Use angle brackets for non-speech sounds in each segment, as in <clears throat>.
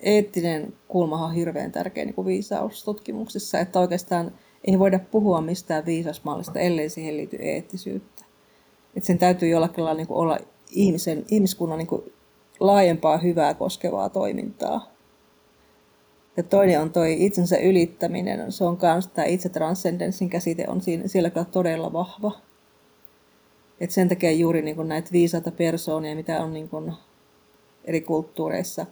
eettinen kulmahan on hirveän tärkeä niin kuin viisaustutkimuksissa, että oikeastaan ei voida puhua mistään viisasmallista, ellei siihen liity eettisyyttä. Että sen täytyy jollakin lailla niin kuin olla ihmisen, ihmiskunnan niin kuin laajempaa hyvää koskevaa toimintaa. Ja toinen on toi itsensä ylittäminen. Se on myös tämä itse transcendenssin käsite on siinä, siellä kyllä todella vahva. Et sen takia juuri niin kuin näitä viisaita persoonia, mitä on niin kuin eri kulttuureissa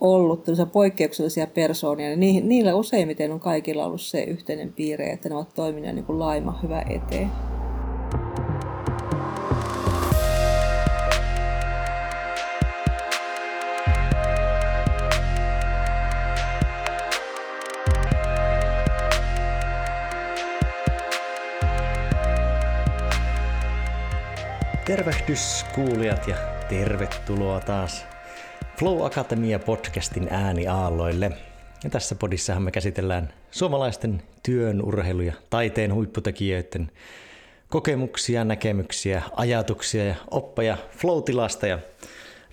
ollut, poikkeuksellisia persoonia, niin niillä useimmiten on kaikilla ollut se yhteinen piirre, että ne ovat toimineet niin laima hyvä eteen. Tervehdys kuulijat ja tervetuloa taas Flow Akatemia podcastin ääniaalloille. Ja tässä podissahan me käsitellään suomalaisten työn, urheilu ja taiteen huipputekijöiden kokemuksia, näkemyksiä, ajatuksia ja oppeja flow-tilasta ja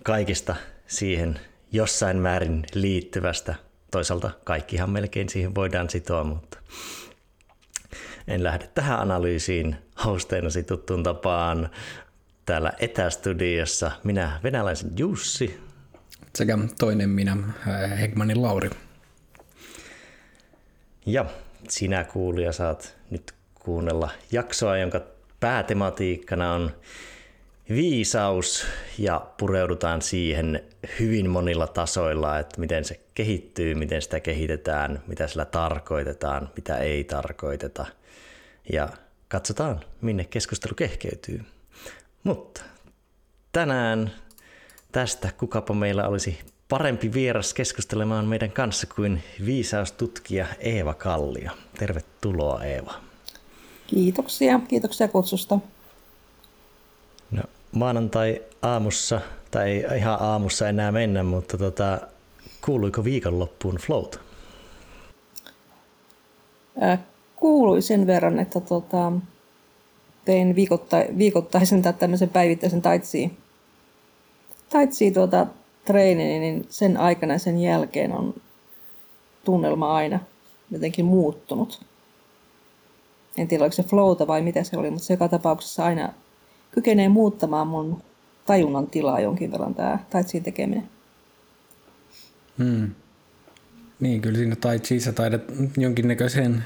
kaikista siihen jossain määrin liittyvästä. Toisaalta kaikkihan melkein siihen voidaan sitoa, mutta en lähde tähän analyysiin hosteinasi tuttuun tapaan täällä etästudiossa minä venäläisen Jussi. Sekä toinen minä, Hegmanin Lauri. Ja sinä kuulija saat nyt kuunnella jaksoa, jonka päätematiikkana on viisaus ja pureudutaan siihen hyvin monilla tasoilla, että miten se kehittyy, miten sitä kehitetään, mitä sillä tarkoitetaan, mitä ei tarkoiteta ja katsotaan, minne keskustelu kehkeytyy. Mutta tänään tästä kukapa meillä olisi parempi vieras keskustelemaan meidän kanssa kuin viisaustutkija Eeva Kallio. Tervetuloa Eeva. Kiitoksia, kiitoksia kutsusta. No, maanantai aamussa, tai ei ihan aamussa enää mennä, mutta tota, kuuluiko viikonloppuun float? Äh, kuului sen verran, että tota, tein viikoittai, viikoittaisen tai tämmöisen päivittäisen taitsiin, taitsiin tuota, treenin, niin sen aikana ja sen jälkeen on tunnelma aina jotenkin muuttunut. En tiedä, oliko se flowta vai mitä se oli, mutta se joka tapauksessa aina kykenee muuttamaan mun tajunnan tilaa jonkin verran tämä taitsiin tekeminen. Hmm. Niin, kyllä siinä tai Chiissa taidat jonkinnäköiseen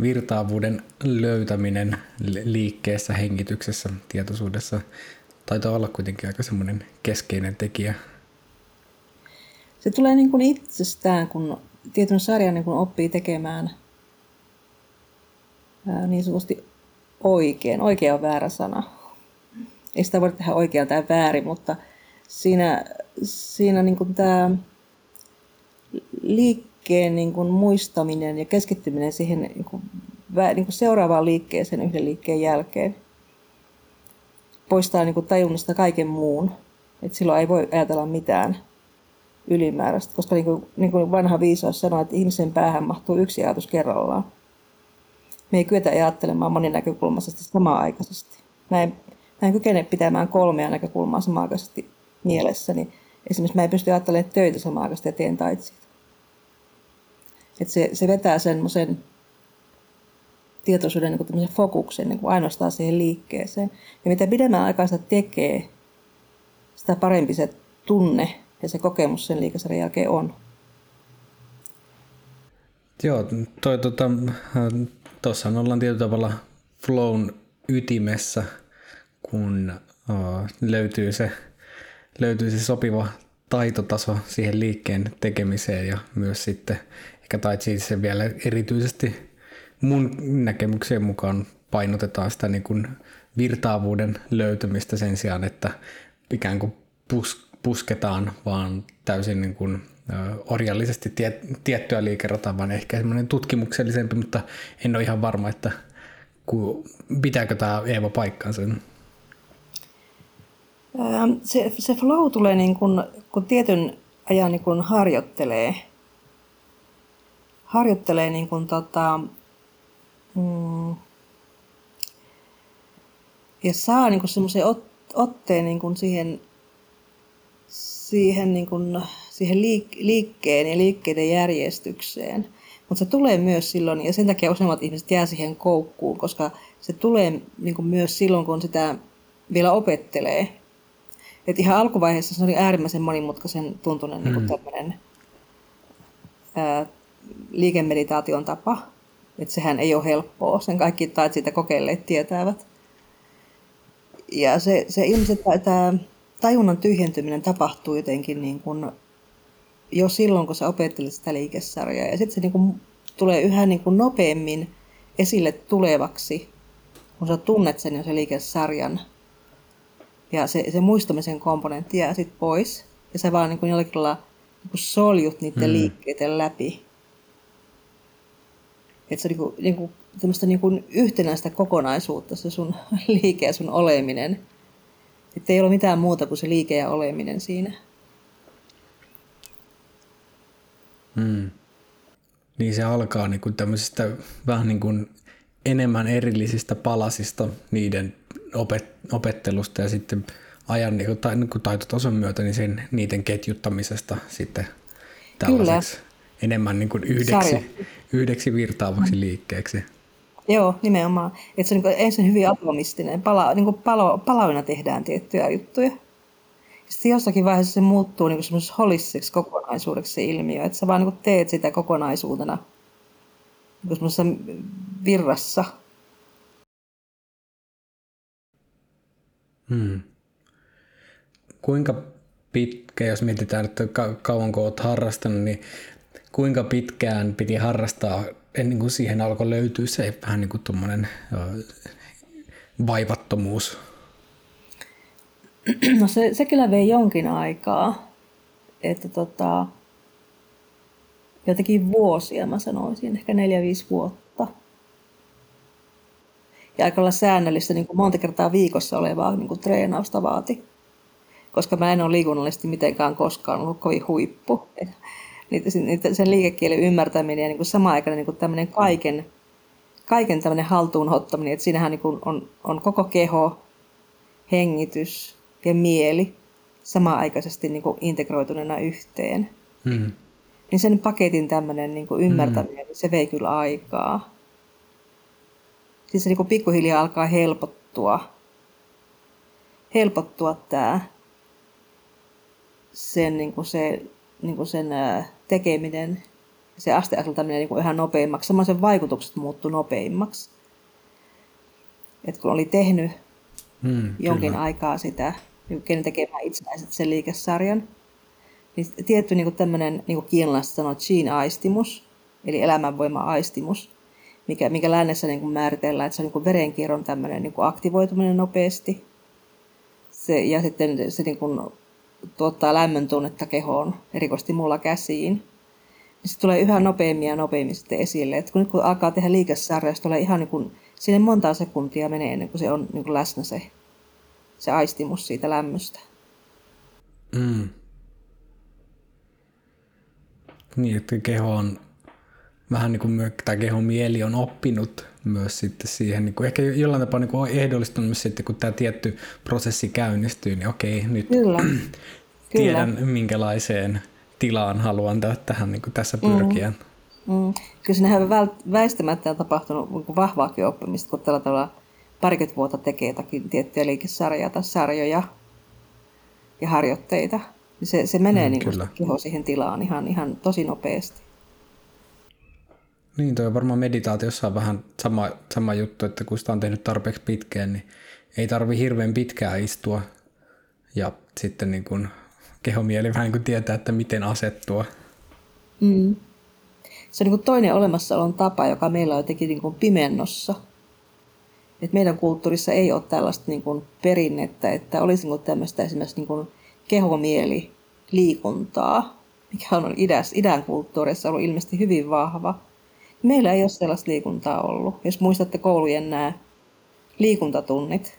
virtaavuuden löytäminen liikkeessä, hengityksessä, tietoisuudessa taitaa olla kuitenkin aika semmoinen keskeinen tekijä. Se tulee niin kuin itsestään, kun tietyn sarjan niin kuin oppii tekemään niin sanotusti oikein. Oikea on väärä sana. Ei sitä voi tehdä oikein tai väärin, mutta siinä, siinä niin kuin tämä liik- liikkeen niin kuin muistaminen ja keskittyminen siihen niin kuin, niin kuin seuraavaan liikkeeseen yhden liikkeen jälkeen poistaa niin kuin tajunnasta kaiken muun. Et silloin ei voi ajatella mitään ylimääräistä, koska niin kuin, niin kuin vanha viisaus sanoo, että ihmisen päähän mahtuu yksi ajatus kerrallaan. Me ei kyetä ajattelemaan monin näkökulmasta samaan aikaisesti. Mä en, mä en kykene pitämään kolmea näkökulmaa samaan mielessä, niin esimerkiksi mä en pysty ajattelemaan töitä samaan ja teen taitsit. Että se, se vetää semmoisen tietoisuuden niin fokuksen niin kuin ainoastaan siihen liikkeeseen. Ja mitä pidemmän aikaa sitä tekee, sitä parempi se tunne ja se kokemus sen liikesarjan jälkeen on. Joo, toi, tota, tuossa ollaan tietyllä tavalla flown ytimessä, kun uh, löytyy, se, löytyy se sopiva taitotaso siihen liikkeen tekemiseen ja myös sitten Ehkä tai siis se vielä erityisesti mun näkemyksen mukaan painotetaan sitä niin kuin virtaavuuden löytämistä sen sijaan, että ikään kuin pus, pusketaan vaan täysin niin kuin orjallisesti tie, tiettyä liikerataa, vaan ehkä semmoinen tutkimuksellisempi, mutta en ole ihan varma, että ku, pitääkö tämä Eeva paikkansa. Se, se flow tulee, niin kun, kun tietyn ajan niin kun harjoittelee – harjoittelee niin kuin tota, mm, ja saa niin kuin semmoisen ot, otteen niin kuin siihen, siihen niin kuin siihen liik- liikkeen ja liikkeiden järjestykseen. Mutta se tulee myös silloin, ja sen takia useimmat ihmiset jää siihen koukkuun, koska se tulee niin kuin myös silloin, kun sitä vielä opettelee. Et ihan alkuvaiheessa se oli äärimmäisen monimutkaisen tuntunen niin kuin tämmöinen ää, liikemeditaation tapa. Että sehän ei ole helppoa, sen kaikki tait siitä kokeilleet tietävät. Ja se, se ilmeisesti, tämä tajunnan tyhjentyminen tapahtuu jotenkin niin kuin jo silloin, kun sä opettelet sitä liikesarjaa. Ja sitten se niin kuin tulee yhä niin kuin nopeammin esille tulevaksi, kun sä tunnet sen jo sen liikesarjan. Ja se, se muistamisen komponentti jää sitten pois. Ja sä vaan niin kuin jollakin lailla niin kuin soljut niiden hmm. liikkeiden läpi. Että se on niin kuin, niin kuin, niin kuin yhtenäistä kokonaisuutta, se sun <laughs> liike ja sun oleminen. Että ei ole mitään muuta kuin se liike ja oleminen siinä. Hmm. Niin se alkaa niin kuin tämmöisistä vähän niin kuin enemmän erillisistä palasista niiden opet- opettelusta ja sitten ajan niin kuin, ta- niin kuin taitotason myötä niin sen, niiden ketjuttamisesta sitten tällaiseksi Kyllä. Enemmän niin kuin yhdeksi, yhdeksi virtaavaksi liikkeeksi. Joo, nimenomaan. Että se on niin ensin hyvin atomistinen. Pala, niin kuin palo, palavina tehdään tiettyjä juttuja. Sitten jossakin vaiheessa se muuttuu niin semmoisessa holistiseksi kokonaisuudeksi se ilmiö. Että sä vaan niin teet sitä kokonaisuutena niin semmoisessa virrassa. Hmm. Kuinka pitkä, jos mietitään, että kauanko olet harrastanut, niin kuinka pitkään piti harrastaa ennen kuin siihen alkoi löytyä se vähän niin kuin vaivattomuus? <clears throat> No se, se kyllä vei jonkin aikaa. Että tota, jotenkin vuosia mä sanoisin, ehkä neljä, viisi vuotta. Ja aika olla säännöllistä, niin kuin monta kertaa viikossa olevaa niin kuin treenausta vaati. Koska mä en ole liikunnallisesti mitenkään koskaan ollut kovin huippu niitä, sen liikekielen ymmärtäminen ja niin kuin samaan aikaan niin kuin tämmöinen kaiken, kaiken tämmöinen haltuun ottaminen, että siinähän niin kuin on, on koko keho, hengitys ja mieli samaaikaisesti niin kuin integroituneena yhteen. Hmm. Niin sen paketin tämmöinen niin kuin ymmärtäminen, hmm. se vei kyllä aikaa. Siis se niin kuin pikkuhiljaa alkaa helpottua, helpottua tämä sen, niin kuin se niin kuin sen tekeminen, se asteaselta menee niin yhä nopeammaksi. Samoin sen vaikutukset muuttuu nopeimmaksi. Et kun oli tehnyt hmm, jonkin kyllä. aikaa sitä, kenen tekemään itsenäiset sen liikesarjan, niin tietty niin kuin tämmöinen, niin kuin kiinalaiset sanoo, gene-aistimus, eli elämänvoima-aistimus, mikä, mikä lännessä niin kuin määritellään, että se on niin kuin verenkierron tämmöinen niin kuin aktivoituminen nopeasti. Se, ja sitten se niin kuin tuottaa lämmön tunnetta kehoon, erikoisesti mulla käsiin, niin se tulee yhä nopeammin ja nopeammin sitten esille. Et kun nyt kun alkaa tehdä liikesarja, se tulee ihan niin kuin, sinne monta sekuntia menee ennen kuin se on niin kuin läsnä se, se aistimus siitä lämmöstä. Mm. Niin, että keho on vähän niin kuin tämä kehon mieli on oppinut myös sitten siihen, niin kuin ehkä jollain tapaa niin kuin ehdollistunut myös sitten, kun tämä tietty prosessi käynnistyy, niin okei, nyt Kyllä. <clears throat> tiedän Kyllä. minkälaiseen tilaan haluan tähän niin kuin tässä pyrkiä. Mm. Mm. Kyllä sinnehän väistämättä on tapahtunut niin vahvaakin oppimista, kun tällä tavalla parikymmentä vuotta tekee jotakin tiettyjä liikesarjoja tai sarjoja ja harjoitteita. Niin se, se menee mm, niin kuin keho siihen tilaan ihan, ihan tosi nopeasti. Niin, toi on varmaan meditaatiossa on vähän sama, sama juttu, että kun sitä on tehnyt tarpeeksi pitkään, niin ei tarvi hirveän pitkään istua ja sitten niin kuin kehomieli vähän niin tietää, että miten asettua. Mm. Se on niin toinen olemassaolon tapa, joka meillä on jotenkin niin pimennossa. Et meidän kulttuurissa ei ole tällaista niin kuin perinnettä, että olisi niin tämmöistä esimerkiksi niin kuin kehomieli liikuntaa, mikä on idän kulttuurissa ollut ilmeisesti hyvin vahva. Meillä ei ole sellaista liikuntaa ollut. Jos muistatte koulujen nämä liikuntatunnit,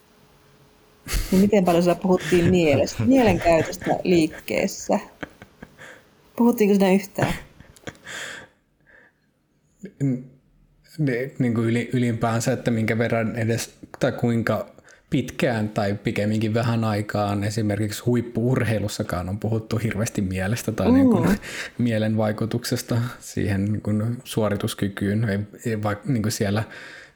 niin miten paljon siellä puhuttiin mielestä, mielenkäytöstä <laughs> liikkeessä? Puhuttiinko sitä yhtään? niin kuin yli, ylipäänsä, että minkä verran edes, tai kuinka pitkään tai pikemminkin vähän aikaan esimerkiksi huippuurheilussakaan on puhuttu hirveästi mielestä tai mm. niin kuin, <laughs> mielen vaikutuksesta siihen niin kuin suorituskykyyn, ei, ei vaikka niin kuin siellä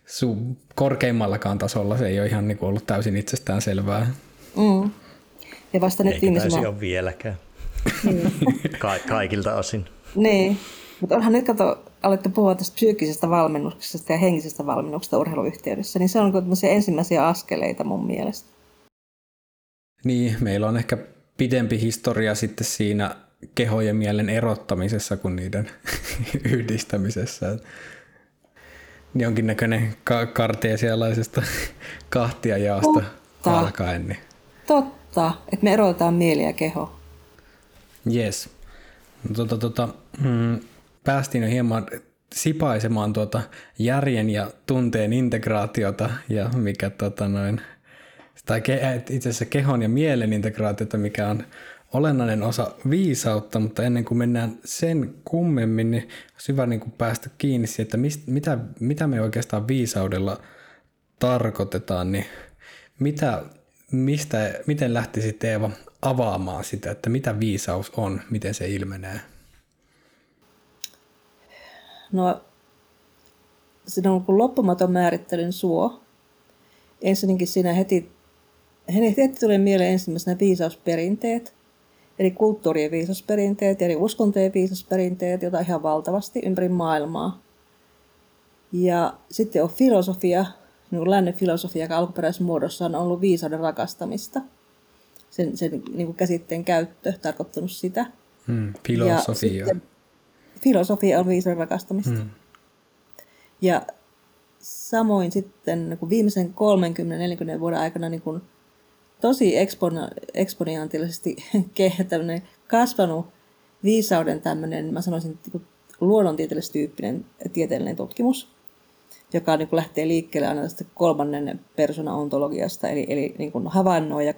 su- korkeimmallakaan tasolla se ei ole ihan niin kuin ollut täysin itsestään selvää. Mm. Ja vasta nyt viimeisenä... ole vieläkään. Niin. Ka- kaikilta osin. Niin, mutta onhan nyt kato, alettu puhua tästä psyykkisestä valmennuksesta ja henkisestä valmennuksesta urheiluyhteydessä, niin se on niin ensimmäisiä askeleita mun mielestä. Niin, meillä on ehkä pidempi historia sitten siinä kehojen mielen erottamisessa kuin niiden <laughs> yhdistämisessä. Jonkinnäköinen ka- karteesialaisesta <laughs> kahtia jaosta alkaen. Niin. Totta, että me erotetaan mieli ja keho. Yes. Tota, tota, mm, päästiin jo hieman sipaisemaan tuota järjen ja tunteen integraatiota ja mikä tota noin, tai ke, itse asiassa kehon ja mielen integraatiota, mikä on olennainen osa viisautta, mutta ennen kuin mennään sen kummemmin, niin olisi hyvä niin kuin päästä kiinni siihen, että mist, mitä, mitä me oikeastaan viisaudella tarkoitetaan, niin mitä, mistä, miten lähtisi Eeva avaamaan sitä, että mitä viisaus on, miten se ilmenee? No, siinä on kuin loppumaton määrittelyn suo. Ensinnäkin siinä heti, heti tulee mieleen ensimmäisenä viisausperinteet, eri kulttuurien viisausperinteet, eri uskontojen viisausperinteet, joita ihan valtavasti ympäri maailmaa. Ja sitten on filosofia, niin lännen filosofia, joka alkuperäisessä muodossa on ollut viisauden rakastamista. Sen, sen niin kuin käsitteen käyttö tarkoittanut sitä. Hmm, filosofia. Ja sitten, filosofia on viisauden rakastamista. Hmm. Ja samoin sitten niin kuin viimeisen 30-40 vuoden aikana niin kuin tosi eksponentiaalisesti <laughs> kasvanut viisauden tämmöinen, mä sanoisin, niin luonnontieteellis-tyyppinen tieteellinen tutkimus, joka niin kuin lähtee liikkeelle aina tästä kolmannen persona-ontologiasta, eli, eli niin kuin havainnoi ja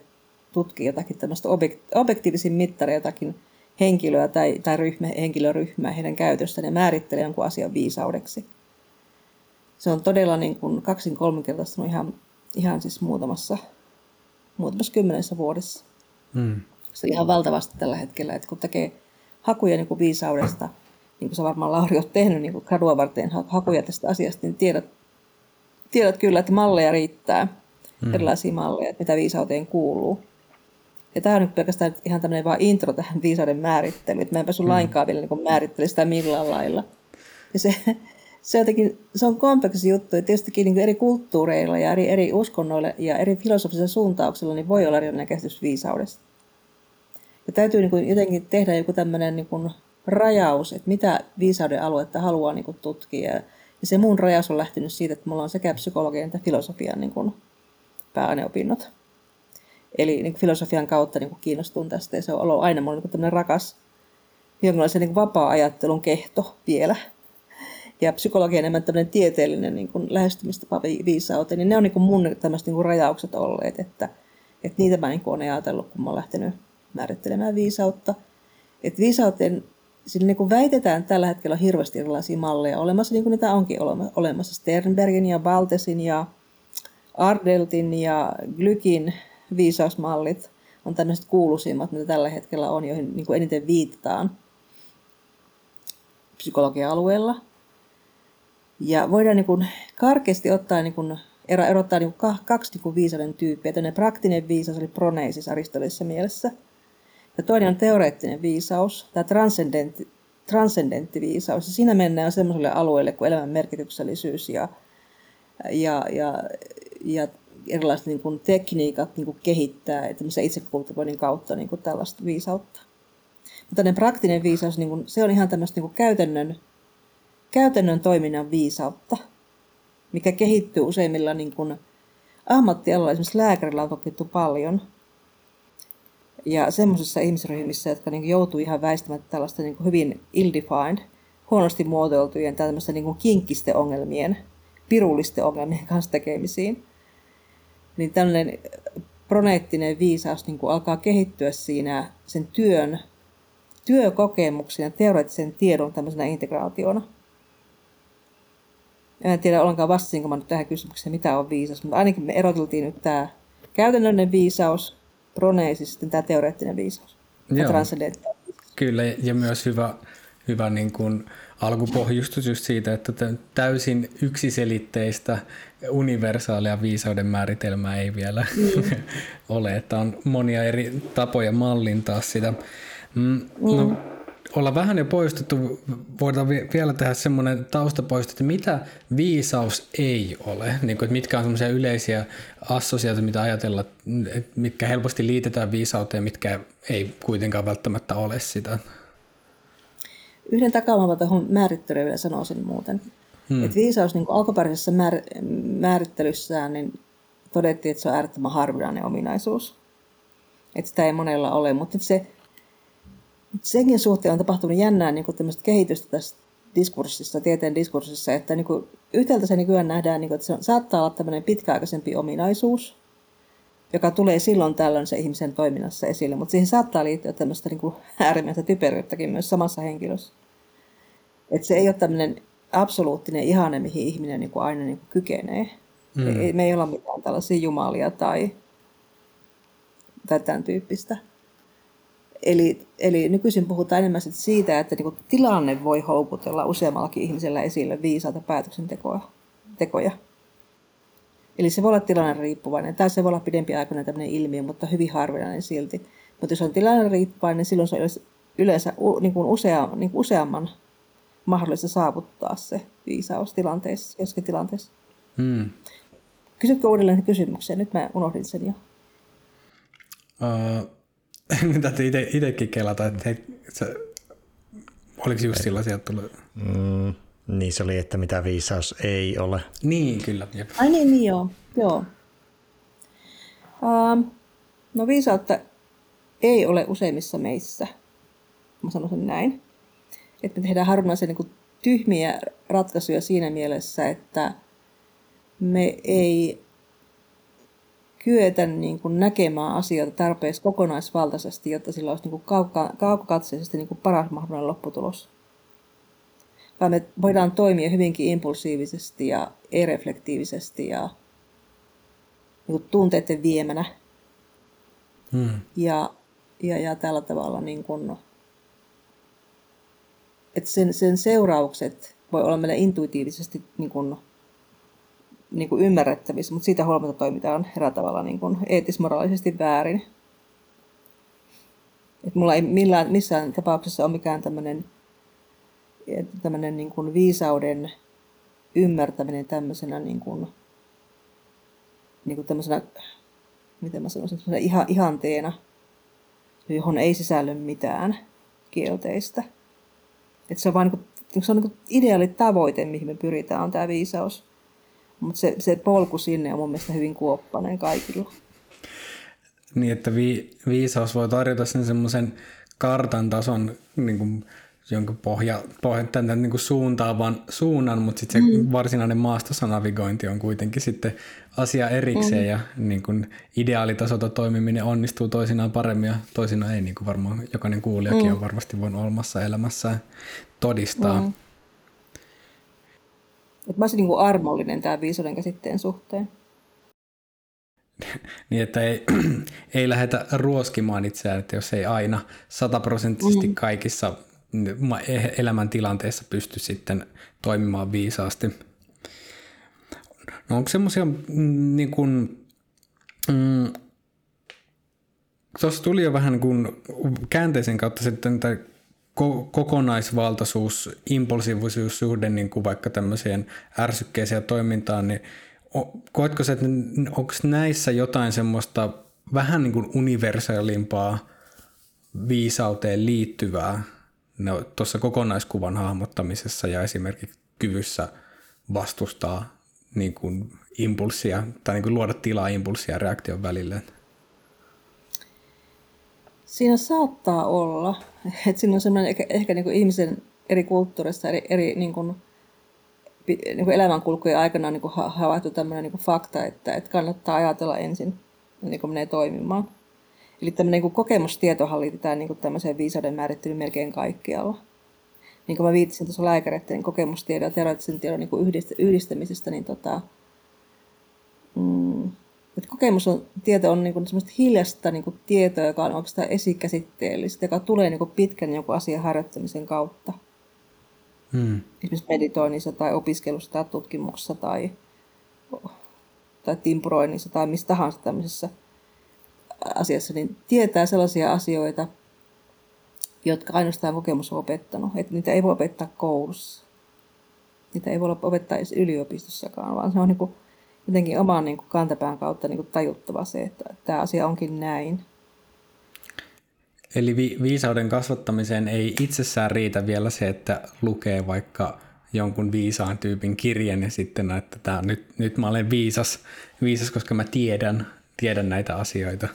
tutkii jotakin tämmöistä objektiivisin mittaria, jotakin henkilöä tai, tai ryhmä, henkilöryhmää heidän käytöstään ja määrittelee jonkun asian viisaudeksi. Se on todella niin kuin kaksin kolminkertaistunut ihan, ihan siis muutamassa, muutamassa kymmenessä vuodessa. Mm. Se on ihan valtavasti tällä hetkellä, että kun tekee hakuja niin kuin viisaudesta, niin kuin sä varmaan Lauri olet tehnyt niin kuin gradua varten hakuja tästä asiasta, niin tiedät, tiedät kyllä, että malleja riittää, mm. erilaisia malleja, että mitä viisauteen kuuluu. Ja tämä on nyt pelkästään ihan tämmöinen vaan intro tähän viisauden määrittelyyn, että mä en päässyt mm. lainkaan vielä niin määrittele sitä millään lailla. Ja se, <laughs> se, jotenkin, se on kompleksi juttu, että tietystikin niin eri kulttuureilla ja eri, eri uskonnoilla ja eri filosofisilla suuntauksilla niin voi olla erilainen käsitys viisaudesta. Ja täytyy niin kuin jotenkin tehdä joku tämmöinen niin kuin rajaus, että mitä viisauden aluetta haluaa niin kuin tutkia. Ja se mun rajaus on lähtenyt siitä, että mulla on sekä psykologian että filosofian niin kuin pääaineopinnot. Eli niin filosofian kautta niin kiinnostun tästä ja se on ollut aina mulle niin rakas jonkinlaisen niin vapaa-ajattelun kehto vielä. Ja psykologia enemmän tämmöinen tieteellinen niin kuin lähestymistapa viisauteen, niin ne on niin kuin mun tämmöiset niin kuin rajaukset olleet, että, että niitä mä niin kuin ajatellut, kun mä olen lähtenyt määrittelemään viisautta. Että viisauteen Sillä niin kuin väitetään tällä hetkellä on hirveästi erilaisia malleja olemassa, niin kuin niitä onkin olemassa. Sternbergin ja Baltesin ja Ardeltin ja Glykin viisausmallit on tämmöiset kuuluisimmat, mitä tällä hetkellä on, joihin niin kuin eniten viitataan psykologia-alueella. Ja voidaan niin kuin karkeasti ottaa niin kuin, erottaa niin kuin kaksi niin kuin viisauden tyyppiä. Tällainen praktinen viisaus eli proneisis aristotelisessa mielessä. Ja toinen on teoreettinen viisaus, tämä transcendentti, transcendentti viisaus. Ja siinä mennään sellaiselle alueelle kuin elämän merkityksellisyys ja, ja, ja, ja erilaiset niin kuin tekniikat niin kuin kehittää itsekultivoinnin kautta niin kuin tällaista viisautta. Mutta tämmöinen praktinen viisaus, niin kuin, se on ihan tämmöistä niin kuin käytännön, käytännön toiminnan viisautta, mikä kehittyy useimmilla niin kuin ammattialoilla, esimerkiksi lääkärillä on tutkittu paljon. Ja semmoisissa ihmisryhmissä, jotka niin joutuu ihan väistämättä tällaista niin kuin hyvin ill-defined, huonosti muotoiltujen tai niin kinkkisten ongelmien, pirullisten ongelmien kanssa tekemisiin niin tällainen proneettinen viisaus niin kuin alkaa kehittyä siinä sen työn, työkokemuksen ja teoreettisen tiedon tämmöisenä integraationa. En tiedä ollenkaan vastasinko mä nyt tähän kysymykseen, mitä on viisas, mutta ainakin me eroteltiin nyt tämä käytännöllinen viisaus, proneesis, sitten tämä teoreettinen viisaus. Transcendentaalinen. Kyllä, ja myös hyvä, hyvä niin kuin alkupohjustus just siitä, että tä- täysin yksiselitteistä universaalia viisauden määritelmää ei vielä <laughs> ole, että on monia eri tapoja mallintaa sitä. Mm, no, olla vähän jo poistettu, voidaan vi- vielä tehdä semmoinen taustapoisto, että mitä viisaus ei ole, niin kuin, että mitkä on semmoisia yleisiä assosiaatioita, mitä ajatella, että mitkä helposti liitetään viisauteen, mitkä ei kuitenkaan välttämättä ole sitä. Yhden takaamaan tuohon määrittelyyn vielä sanoisin muuten. Hmm. Että viisaus niin alkuperäisessä määr, määrittelyssään niin todettiin, että se on äärettömän harvinainen ominaisuus. Että sitä ei monella ole, mutta se, senkin suhteen on tapahtunut jännää niin kehitystä tässä diskurssissa, tieteen diskurssissa, että niin kuin, yhtäältä se nykyään nähdään, niin kuin, että se on, saattaa olla tämmöinen pitkäaikaisempi ominaisuus, joka tulee silloin tällöin se ihmisen toiminnassa esille, mutta siihen saattaa liittyä tämmöistä niin kuin äärimmäistä typeryyttäkin myös samassa henkilössä. Että se ei ole tämmöinen absoluuttinen ihane, mihin ihminen niin kuin aina niin kuin kykenee. Mm. Ei, me ei olla mitään tällaisia jumalia tai, tai tämän tyyppistä. Eli, eli nykyisin puhutaan enemmän siitä, että niin kuin tilanne voi houkutella useammallakin ihmisellä esille viisaata päätöksentekoja. Eli se voi olla tilanne riippuvainen, tai se voi olla pidempiaikainen tämmöinen ilmiö, mutta hyvin harvinainen silti. Mutta jos on tilanne riippuvainen, niin silloin se on yleensä niin kuin usea, niin kuin useamman mahdollista saavuttaa se viisaus tilanteessa, jossakin tilanteessa. Hmm. Kysytkö uudelleen kysymyksen? Nyt mä unohdin sen jo. <laughs> Nyt täytyy ite, itekin kelata, että hei, se, oliko just sillä sieltä tullut? Mm, niin se oli, että mitä viisaus ei ole. Niin, kyllä. Jep. Ai niin, niin joo. joo. Um, no viisautta ei ole useimmissa meissä. Mä sanoisin näin. Että me tehdään harvinaisen niin kuin, tyhmiä ratkaisuja siinä mielessä, että me ei kyetä niin kuin näkemään asioita tarpeeksi kokonaisvaltaisesti, jotta sillä olisi niin kuin kaukokatseisesti niin kuin paras mahdollinen lopputulos. Vaan me voidaan toimia hyvinkin impulsiivisesti ja ei-reflektiivisesti ja niin kuin tunteiden viemänä. Hmm. Ja, ja, ja tällä tavalla niin kuin, että sen, sen seuraukset voi olla meille intuitiivisesti niin kuin, niin kuin ymmärrettävissä, mutta siitä huolimatta toimitaan eräällä tavalla niin kuin eettismoraalisesti väärin. Et mulla ei millään, missään tapauksessa ole mikään tämmöinen tämmöinen niin kuin viisauden ymmärtäminen tämmöisenä niin kuin, niin kuin tämmöisenä, miten mä sanoisin, ihan, ihanteena, johon ei sisälly mitään kielteistä. Et se on vain niin se on niin ideaali tavoite, mihin me pyritään, on tämä viisaus. Mutta se, se polku sinne on mun mielestä hyvin kuoppainen kaikilla. Niin, että vi, viisaus voi tarjota sen semmoisen kartan tason, niin kuin, jonka pohja, pohja tänne niin kuin suuntaavan suunnan, mutta sitten se mm. varsinainen maastossa navigointi on kuitenkin sitten asia erikseen mm. ja niin kuin ideaalitasolta toimiminen onnistuu toisinaan paremmin ja toisinaan ei, niin kuin varmaan jokainen kuulijakin mm. on varmasti voinut omassa elämässään todistaa. Mm. Et mä olisin niin kuin armollinen tämän viisauden käsitteen suhteen. <laughs> niin, että ei, <clears throat> ei lähdetä ruoskimaan itseään, että jos ei aina sataprosenttisesti mm. kaikissa elämäntilanteissa pysty sitten toimimaan viisaasti. No onko semmoisia mm, niin kuin, mm, tuossa tuli jo vähän kuin käänteisen kautta sitten tämä kokonaisvaltaisuus, impulsiivisuus suhde niin kuin vaikka tämmöiseen ärsykkeeseen toimintaan, niin koetko se, että onko näissä jotain semmoista vähän niin kuin universaalimpaa viisauteen liittyvää no, tuossa kokonaiskuvan hahmottamisessa ja esimerkiksi kyvyssä vastustaa niin kuin impulssia tai niin kuin luoda tilaa impulssia reaktion välille? Siinä saattaa olla. Että siinä on sellainen ehkä, ehkä niin kuin ihmisen eri kulttuurissa, eri, eri niin kuin, niin kuin elämänkulkujen aikana on niin kuin havaittu tämmöinen niin kuin fakta, että, että kannattaa ajatella ensin, niin kuin menee toimimaan. Eli tämmöinen niin kokemustietohan liitetään niin kuin tämmöiseen viisauden määrittelyyn melkein kaikkialla. Niin kuin mä viittasin tuossa lääkäreiden kokemustiedon ja teoreettisen tiedon niin yhdistämisestä, niin tota, mm, että kokemus on, tieto on niin kuin semmoista hiljasta niin kuin tietoa, joka on oikeastaan esikäsitteellistä, joka tulee niin kuin pitkän joku asian harjoittamisen kautta. Hmm. Esimerkiksi meditoinnissa tai opiskelussa tai tutkimuksessa tai, tai timpuroinnissa tai mistä tahansa tämmöisessä asiassa, niin tietää sellaisia asioita, jotka ainoastaan kokemus on opettanut. Että niitä ei voi opettaa koulussa. Niitä ei voi opettaa edes yliopistossakaan, vaan se on niin kuin jotenkin oman niin kuin kantapään kautta niin kuin tajuttava se, että tämä asia onkin näin. Eli vi- viisauden kasvattamiseen ei itsessään riitä vielä se, että lukee vaikka jonkun viisaan tyypin kirjan ja sitten, että tämä, nyt, nyt mä olen viisas, viisas, koska mä tiedän, tiedän näitä asioita.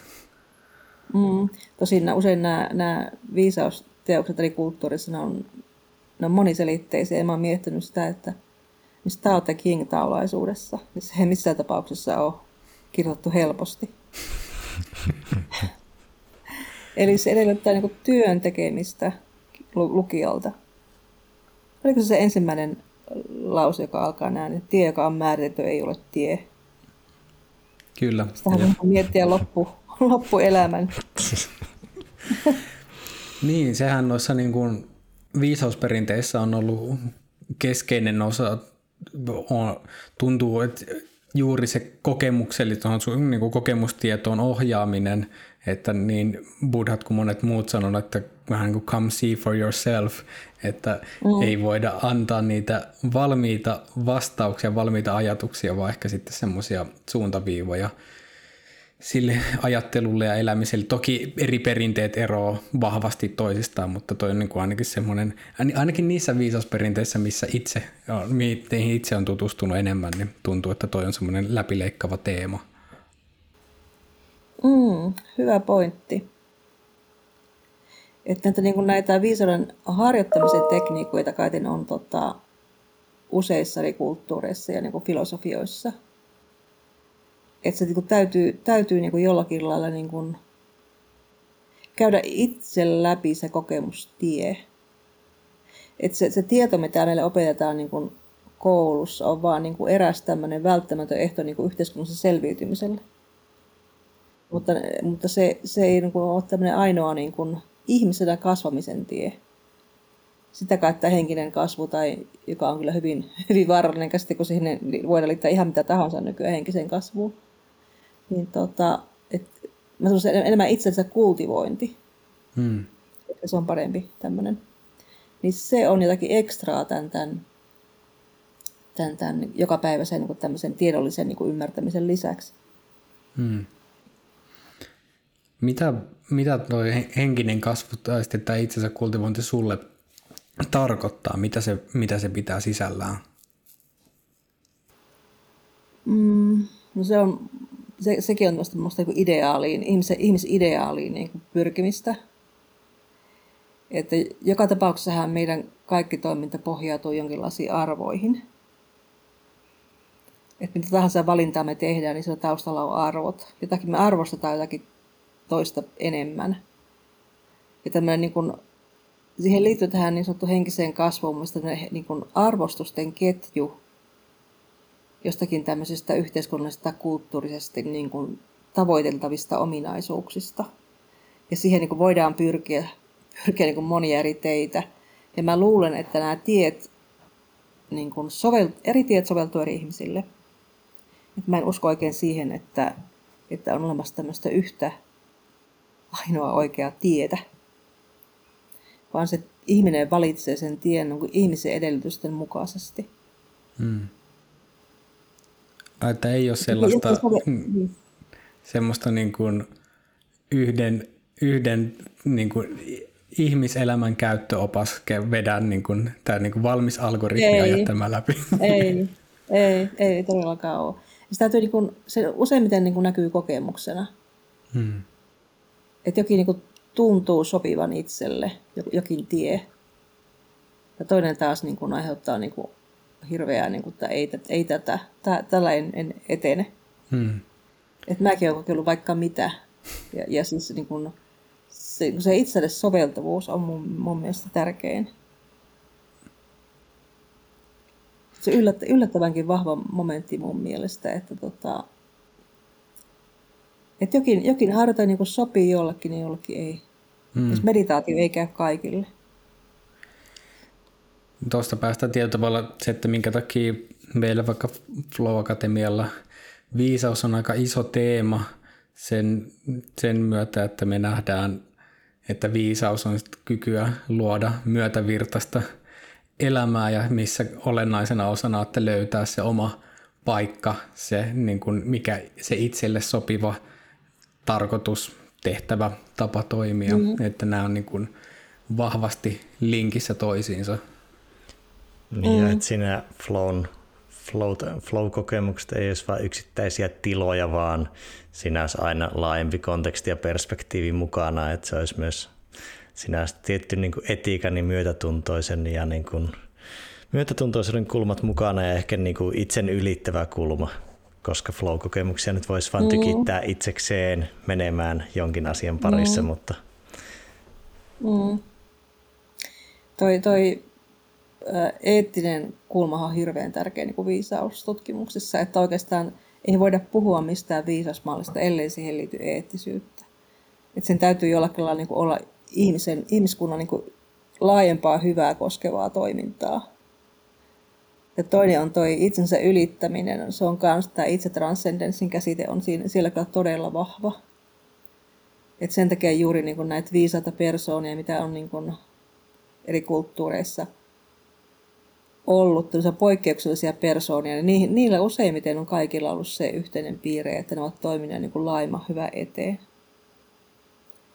Mm. Tosin usein nämä, nämä viisausteokset eli kulttuurissa ne on, ne on moniselitteisiä. Ja mä oon miettinyt sitä, että missä Tao Te King-taulaisuudessa, se ei missään tapauksessa ole kirjoitettu helposti. <laughs> Eli se edellyttää niin työn tekemistä lukijalta. Oliko se se ensimmäinen lause, joka alkaa näin, että tie, joka on määritelty, ei ole tie. Kyllä. Sitä voi miettiä loppu, <laughs> loppuelämän. <laughs> niin, sehän noissa niin kuin viisausperinteissä on ollut keskeinen osa, on, tuntuu, että juuri se kokemuksellinen, niin kuin kokemustietoon ohjaaminen, että niin buddhat kuin monet muut sanovat, että vähän niin kuin come see for yourself, että mm. ei voida antaa niitä valmiita vastauksia, valmiita ajatuksia, vaan ehkä sitten semmoisia suuntaviivoja sille <laughs> ajattelulle ja elämiselle. Toki eri perinteet eroavat vahvasti toisistaan, mutta toi on niin kuin ainakin semmoinen, ainakin niissä viisausperinteissä, missä itse, teihin itse on tutustunut enemmän, niin tuntuu, että toi on semmoinen läpileikkava teema. Mm, hyvä pointti. Että näitä, niin kuin näitä viisauden harjoittamisen tekniikoita kai on tota, useissa eri kulttuureissa ja niin kuin filosofioissa – että se niin kuin täytyy, täytyy niin kuin jollakin lailla niin kuin käydä itse läpi se kokemustie. Että se, se tieto, mitä meille opetetaan niin kuin koulussa, on vaan niin kuin eräs tämmöinen välttämätön ehto niin kuin yhteiskunnassa selviytymiselle. Mutta, mutta se, se ei niin kuin ole tämmöinen ainoa niin kuin ihmisenä kasvamisen tie. Sitä kautta henkinen kasvu, tai joka on kyllä hyvin, hyvin vaarallinen käsite, kun siihen voidaan liittää ihan mitä tahansa nykyään henkiseen kasvuun niin tota, et, mä sanoisin enemmän itsensä kultivointi. Hmm. Se on parempi tämmöinen. Niin se on jotakin ekstraa tämän, tämän, tämän, tämän jokapäiväisen niin tämmöisen tiedollisen niin kuin ymmärtämisen lisäksi. Hmm. Mitä, mitä tuo henkinen kasvu tai sitten tämä itsensä kultivointi sulle tarkoittaa? Mitä se, mitä se pitää sisällään? Mm, no se on se, sekin on minusta niin ideaaliin, ihmisen, ihmisideaaliin niin kuin pyrkimistä. Että joka tapauksessahan meidän kaikki toiminta pohjautuu jonkinlaisiin arvoihin. Että mitä tahansa valintaa me tehdään, niin se taustalla on arvot. Jotakin me arvostetaan jotakin toista enemmän. Ja tämmöinen niin kuin, siihen liittyy tähän niin sanottu henkiseen kasvuun, niin arvostusten ketju, jostakin tämmöisestä yhteiskunnallisesta kulttuurisesti niin kuin tavoiteltavista ominaisuuksista. Ja siihen niin kuin voidaan pyrkiä, pyrkiä niin kuin monia eri teitä. Ja mä luulen, että nämä tiet, niin kuin sovel, eri tiet soveltuu eri ihmisille. Et mä en usko oikein siihen, että, että on olemassa tämmöistä yhtä ainoa oikeaa tietä. Vaan se ihminen valitsee sen tien niin kuin ihmisen edellytysten mukaisesti. Hmm. Että ei ole sellaista, <laughs> semmoista niin kuin yhden, yhden niin kuin ihmiselämän käyttöopas vedä niin kuin, tämä niin kuin valmis algoritmi ajattelemaan läpi. Ei, <laughs> ei, ei todellakaan ole. Se, täytyy, niin kuin, se useimmiten niin kuin näkyy kokemuksena. Hmm. Että jokin niin kuin tuntuu sopivan itselle, jokin tie. Ja toinen taas niin kuin aiheuttaa niin kuin hirveää, niin kuin, että ei, ei tätä, tä, tällä en, en etene. Hmm. Et mäkin olen kokeillut vaikka mitä. Ja, ja siis niin kuin, se, se itselle soveltuvuus on mun, mun mielestä tärkein. Se yllät, yllättävänkin vahva momentti mun mielestä, että tota, Että jokin, jokin harjoite niin sopii jollekin, niin jollekin ei. Mm. Jos meditaatio ei käy kaikille. Tuosta päästään tietyllä tavalla se, että minkä takia meillä vaikka Flow Akatemialla viisaus on aika iso teema sen, sen myötä, että me nähdään, että viisaus on kykyä luoda myötävirtaista elämää ja missä olennaisena osana, että löytää se oma paikka, se niin kuin mikä se itselle sopiva tarkoitus, tehtävä, tapa toimia, mm-hmm. että nämä on niin kuin vahvasti linkissä toisiinsa. Niin, mm. että siinä flown, flow, flow-kokemukset ei olisi vain yksittäisiä tiloja, vaan siinä olisi aina laajempi konteksti ja perspektiivi mukana, että se olisi myös siinä olisi tietty niin kuin etiikan ja myötätuntoisen ja niin kuin, myötätuntoisuuden kulmat mukana ja ehkä niin kuin itsen ylittävä kulma, koska flow-kokemuksia nyt voisi vain mm. tykittää itsekseen menemään jonkin asian parissa, mm. mutta... Mm. Toi, toi eettinen kulma on hirveän tärkeä niin kuin viisaustutkimuksessa, että oikeastaan ei voida puhua mistään viisasmallista, ellei siihen liity eettisyyttä. Että sen täytyy jollakin lailla niin kuin olla ihmisen, ihmiskunnan niin kuin laajempaa hyvää koskevaa toimintaa. Ja toinen on toi itsensä ylittäminen. Se on myös tämä itsetranscendenssin käsite on siinä, siellä kyllä todella vahva. Et sen takia juuri niin kuin näitä viisaita persoonia, mitä on niin kuin eri kulttuureissa ollut, poikkeuksellisia persoonia, niin niillä useimmiten on kaikilla ollut se yhteinen piirre, että ne ovat toimineet niin kuin laima hyvä eteen.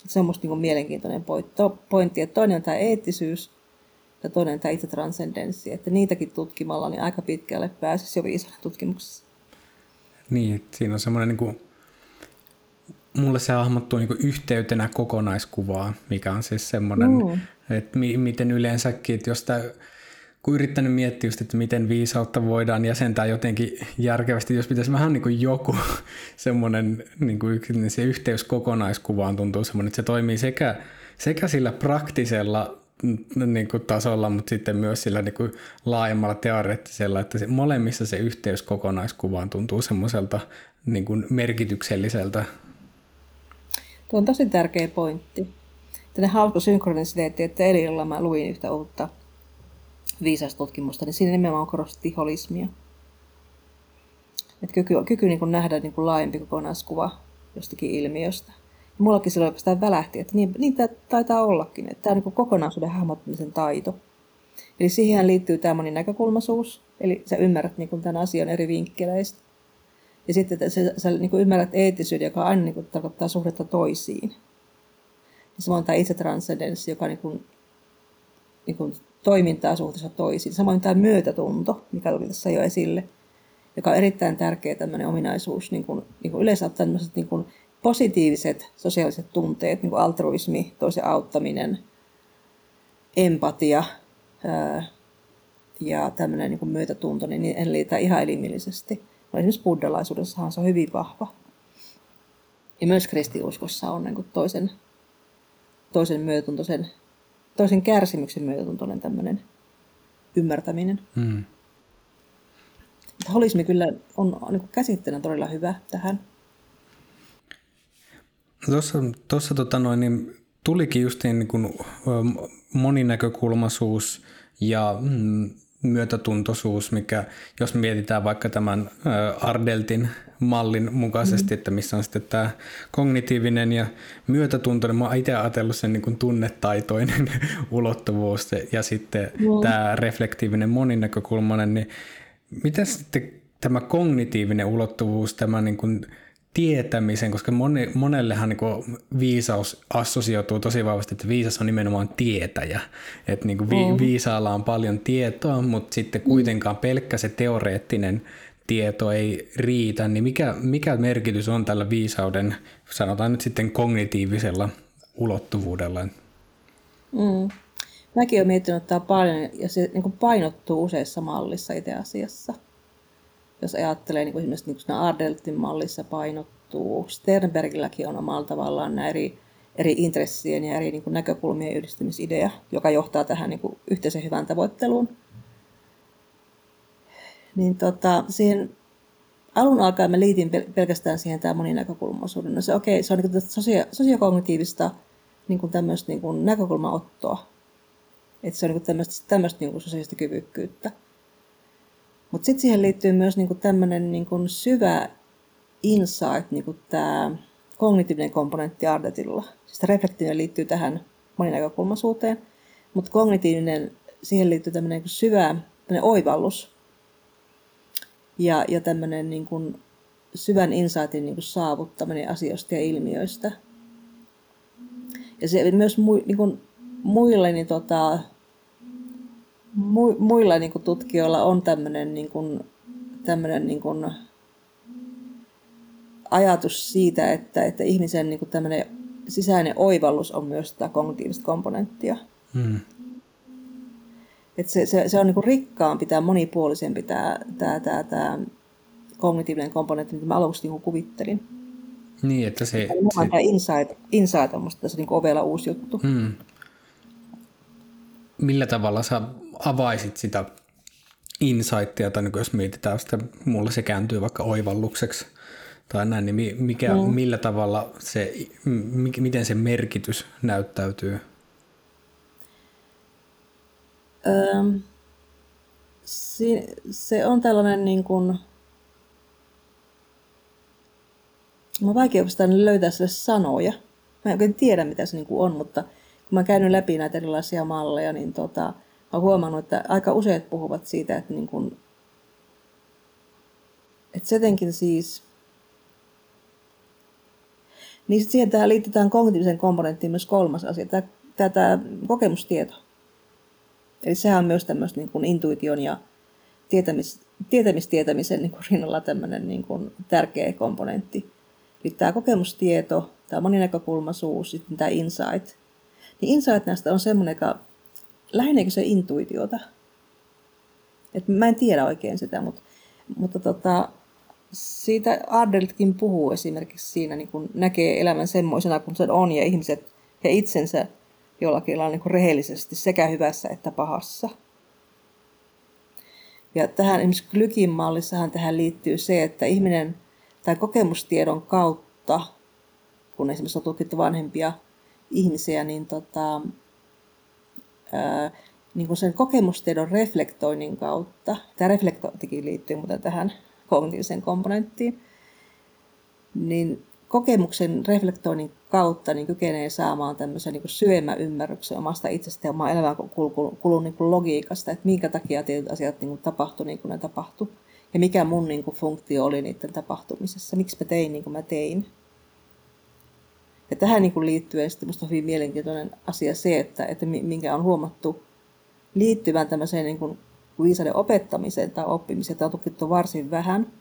Se on minusta niin mielenkiintoinen pointti. Että toinen on tämä eettisyys ja toinen tämä itse transcendenssi. Että niitäkin tutkimalla niin aika pitkälle pääsisi jo viisaan tutkimuksessa. Niin, siinä on semmoinen, niin kuin, mulle se hahmottuu niin yhteytenä kokonaiskuvaa, mikä on siis semmoinen, mm. että mi- miten yleensäkin, että jos tämä kun yrittänyt miettiä just, että miten viisautta voidaan jäsentää jotenkin järkevästi, jos pitäisi vähän niin kuin joku <laughs> semmoinen niin kuin niin se yhteys kokonaiskuvaan tuntuu semmoinen, että se toimii sekä, sekä sillä praktisella niin kuin tasolla, mutta sitten myös sillä niin kuin laajemmalla teoreettisella, että se, molemmissa se yhteys kokonaiskuvaan tuntuu semmoiselta niin kuin merkitykselliseltä. Tuo on tosi tärkeä pointti. Tänne hauska synkronisiteetti, että eilen mä luin yhtä uutta viisastutkimusta, niin siinä nimenomaan korostettiin holismia. Et kyky, kyky niin kuin nähdä niin kuin laajempi kokonaiskuva jostakin ilmiöstä. Ja mullakin silloin oikeastaan välähti, että niin, niin tämä taitaa ollakin, että tämä on niin kuin kokonaisuuden hahmottamisen taito. Eli siihen liittyy tämä moninäkökulmaisuus, eli sä ymmärrät niin kuin tämän asian eri vinkkeleistä. Ja sitten että sä, sä niin kuin ymmärrät eettisyyden, joka aina niin kuin tarkoittaa suhdetta toisiin. Ja samoin tämä itse transcendenssi, joka niin kuin, niin kuin toimintaa suhteessa toisiin. Samoin tämä myötätunto, mikä tuli tässä jo esille, joka on erittäin tärkeä tämmöinen ominaisuus, niin kuin, niin kuin yleensä tämmöiset niin kuin positiiviset sosiaaliset tunteet, niin kuin altruismi, toisen auttaminen, empatia ää, ja tämmöinen niin kuin myötätunto, niin en liitä ihan elimillisesti. No, esimerkiksi buddhalaisuudessahan se on hyvin vahva. Ja myös kristiuskossa on niin kuin toisen, toisen myötätuntoisen toisen kärsimyksen myötätuntoinen tämmöinen ymmärtäminen. Hmm. Holismi kyllä on niin käsitteenä todella hyvä tähän. Tuossa, tuossa tota noin, niin tulikin just niin kuin moninäkökulmaisuus ja mm, myötätuntoisuus, mikä jos mietitään vaikka tämän Ardeltin mallin mukaisesti, mm-hmm. että missä on sitten tämä kognitiivinen ja myötätuntoinen. Mä oon itse ajatellut sen niin kuin tunnetaitoinen <laughs> ulottuvuus ja sitten mm. tämä reflektiivinen moninäkökulmainen, niin mitä sitten tämä kognitiivinen ulottuvuus, tämä niin kuin tietämisen, koska moni, monellehan niin viisaus assosioituu tosi vahvasti, että viisas on nimenomaan tietäjä. Että niin vi, mm. viisaalla on paljon tietoa, mutta sitten kuitenkaan pelkkä se teoreettinen tieto ei riitä, niin mikä, mikä merkitys on tällä viisauden, sanotaan nyt sitten kognitiivisella ulottuvuudella? Mm. Mäkin olen miettinyt tätä paljon ja se niin painottuu useissa mallissa itse asiassa. Jos ajattelee niin kuin esimerkiksi niin kuin Ardeltin mallissa painottuu, Sternbergilläkin on omalla tavallaan nämä eri, eri intressien ja eri niin kuin näkökulmien yhdistymisidea, joka johtaa tähän niin kuin yhteisen hyvän tavoitteluun niin tota, siihen alun alkaen mä liitin pelkästään siihen tämä moninäkökulmaisuuden. No se, okay, se on niin sosia- sosiokognitiivista niin kuin tämmöistä niin kuin näkökulmaottoa. Että se on niin tämmöistä, tämmöistä niin sosiaalista kyvykkyyttä. Mutta sitten siihen liittyy myös niin tämmöinen niin syvä insight, niin kuin tämä kognitiivinen komponentti Ardetilla. Siis reflektiivinen liittyy tähän moninäkökulmaisuuteen, mutta kognitiivinen, siihen liittyy tämmöinen niin syvä tämmöinen oivallus ja, ja tämmöinen niin kuin syvän insightin niin kuin saavuttaminen asioista ja ilmiöistä. Ja se myös mu, niin kuin muille, niin tota, mu, muilla niin kuin tutkijoilla on tämmöinen, niin kuin, tämmöinen niin kuin ajatus siitä, että, että ihmisen niin kuin tämmöinen sisäinen oivallus on myös tätä kognitiivista komponenttia. Hmm. Et se, se, se on niin kuin rikkaampi tai monipuolisempi tämä, tämä, tämä, tämä kognitiivinen komponentti, mitä mä aluksi niin kuvittelin. Niin, että se... Eli se... Tämä insight, insight on musta tässä niin ovella uusi juttu. Hmm. Millä tavalla sä avaisit sitä insightia, tai niin jos mietitään sitä, mulla se kääntyy vaikka oivallukseksi, tai näin, niin mikä, mm. millä tavalla se, miten se merkitys näyttäytyy? Öö, se, se on tällainen niin kuin, mä on vaikea löytää sille sanoja. Mä en oikein tiedä, mitä se niin kuin on, mutta kun mä käynyt läpi näitä erilaisia malleja, niin tota, oon huomannut, että aika useat puhuvat siitä, että, niin kuin, että se jotenkin siis niin siihen tähän liitetään kognitiivisen komponenttiin myös kolmas asia, tämä, tämä, tämä kokemustieto. Eli sehän on myös tämmöistä niin kuin intuition ja tietämis, tietämistietämisen niin kuin rinnalla tämmöinen niin kuin tärkeä komponentti. Eli tämä kokemustieto, tämä moninäkökulmaisuus, sitten tämä insight. Niin insight näistä on semmoinen, joka läheneekö se intuitiota. Et mä en tiedä oikein sitä, mutta, mutta tota, siitä Ardeltkin puhuu esimerkiksi siinä, niin kun näkee elämän semmoisena kuin se on ja ihmiset ja itsensä jollakin lailla niin rehellisesti sekä hyvässä että pahassa. Ja tähän esimerkiksi Glykin mallissahan tähän liittyy se, että ihminen tai kokemustiedon kautta, kun esimerkiksi on tutkittu vanhempia ihmisiä, niin, tota, niin kuin sen kokemustiedon reflektoinnin kautta, tämä reflektointikin liittyy muuten tähän kognitiiviseen komponenttiin, niin kokemuksen reflektoinnin kautta niin kykenee saamaan tämmöisen niin syvemmän ymmärryksen omasta itsestä ja omaa elämän kulun niin logiikasta, että minkä takia tietyt asiat niin kuin tapahtui niin kuin ne tapahtui. Ja mikä mun niin kuin, funktio oli niiden tapahtumisessa, miksi mä tein niin kuin mä tein. Ja tähän niin kuin liittyen sitten minusta hyvin mielenkiintoinen asia se, että, että minkä on huomattu liittyvän tämmöiseen niin kuin viisauden opettamiseen tai oppimiseen, tämä on tutkittu varsin vähän,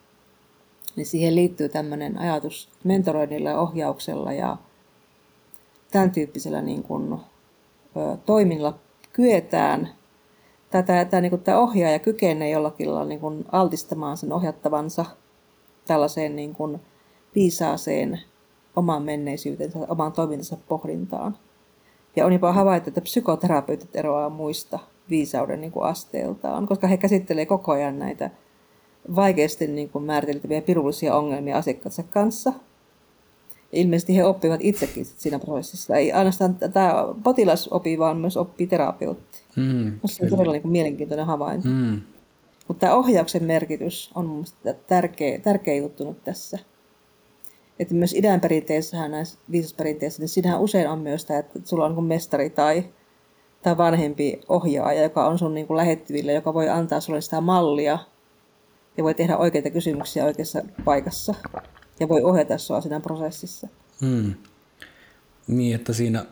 niin siihen liittyy tämmöinen ajatus mentoroinnilla ja ohjauksella ja tämän tyyppisellä niin kuin, ö, toiminnalla kyetään tätä, tämä, niin kuin, tämä ohjaaja kykenee jollakin lailla niin kuin, altistamaan sen ohjattavansa tällaiseen niin kuin, viisaaseen oman menneisyytensä, oman toimintansa pohdintaan. Ja on jopa havaittu, että psykoterapeutit eroaa muista viisauden niin kuin asteeltaan, koska he käsittelevät koko ajan näitä vaikeasti niin kuin määriteltäviä pirullisia ongelmia asiakkaansa kanssa. Ja ilmeisesti he oppivat itsekin siinä prosessissa. Ei ainoastaan tämä potilas opi, vaan myös oppii terapeutti. Mm, se on todella niin kuin mielenkiintoinen havainto. Mm. Mutta tämä ohjauksen merkitys on mielestäni tärkeä, tärkeä juttu nyt tässä. Että myös idän perinteissähän näissä viisasperinteissä, niin siinähän usein on myös tämä, että sulla on niin mestari tai tai vanhempi ohjaaja, joka on sun niin kuin lähettyvillä, joka voi antaa sulle sitä mallia ja voi tehdä oikeita kysymyksiä oikeassa paikassa ja voi ohjata sua siinä prosessissa. Hmm. Niin, että siinä,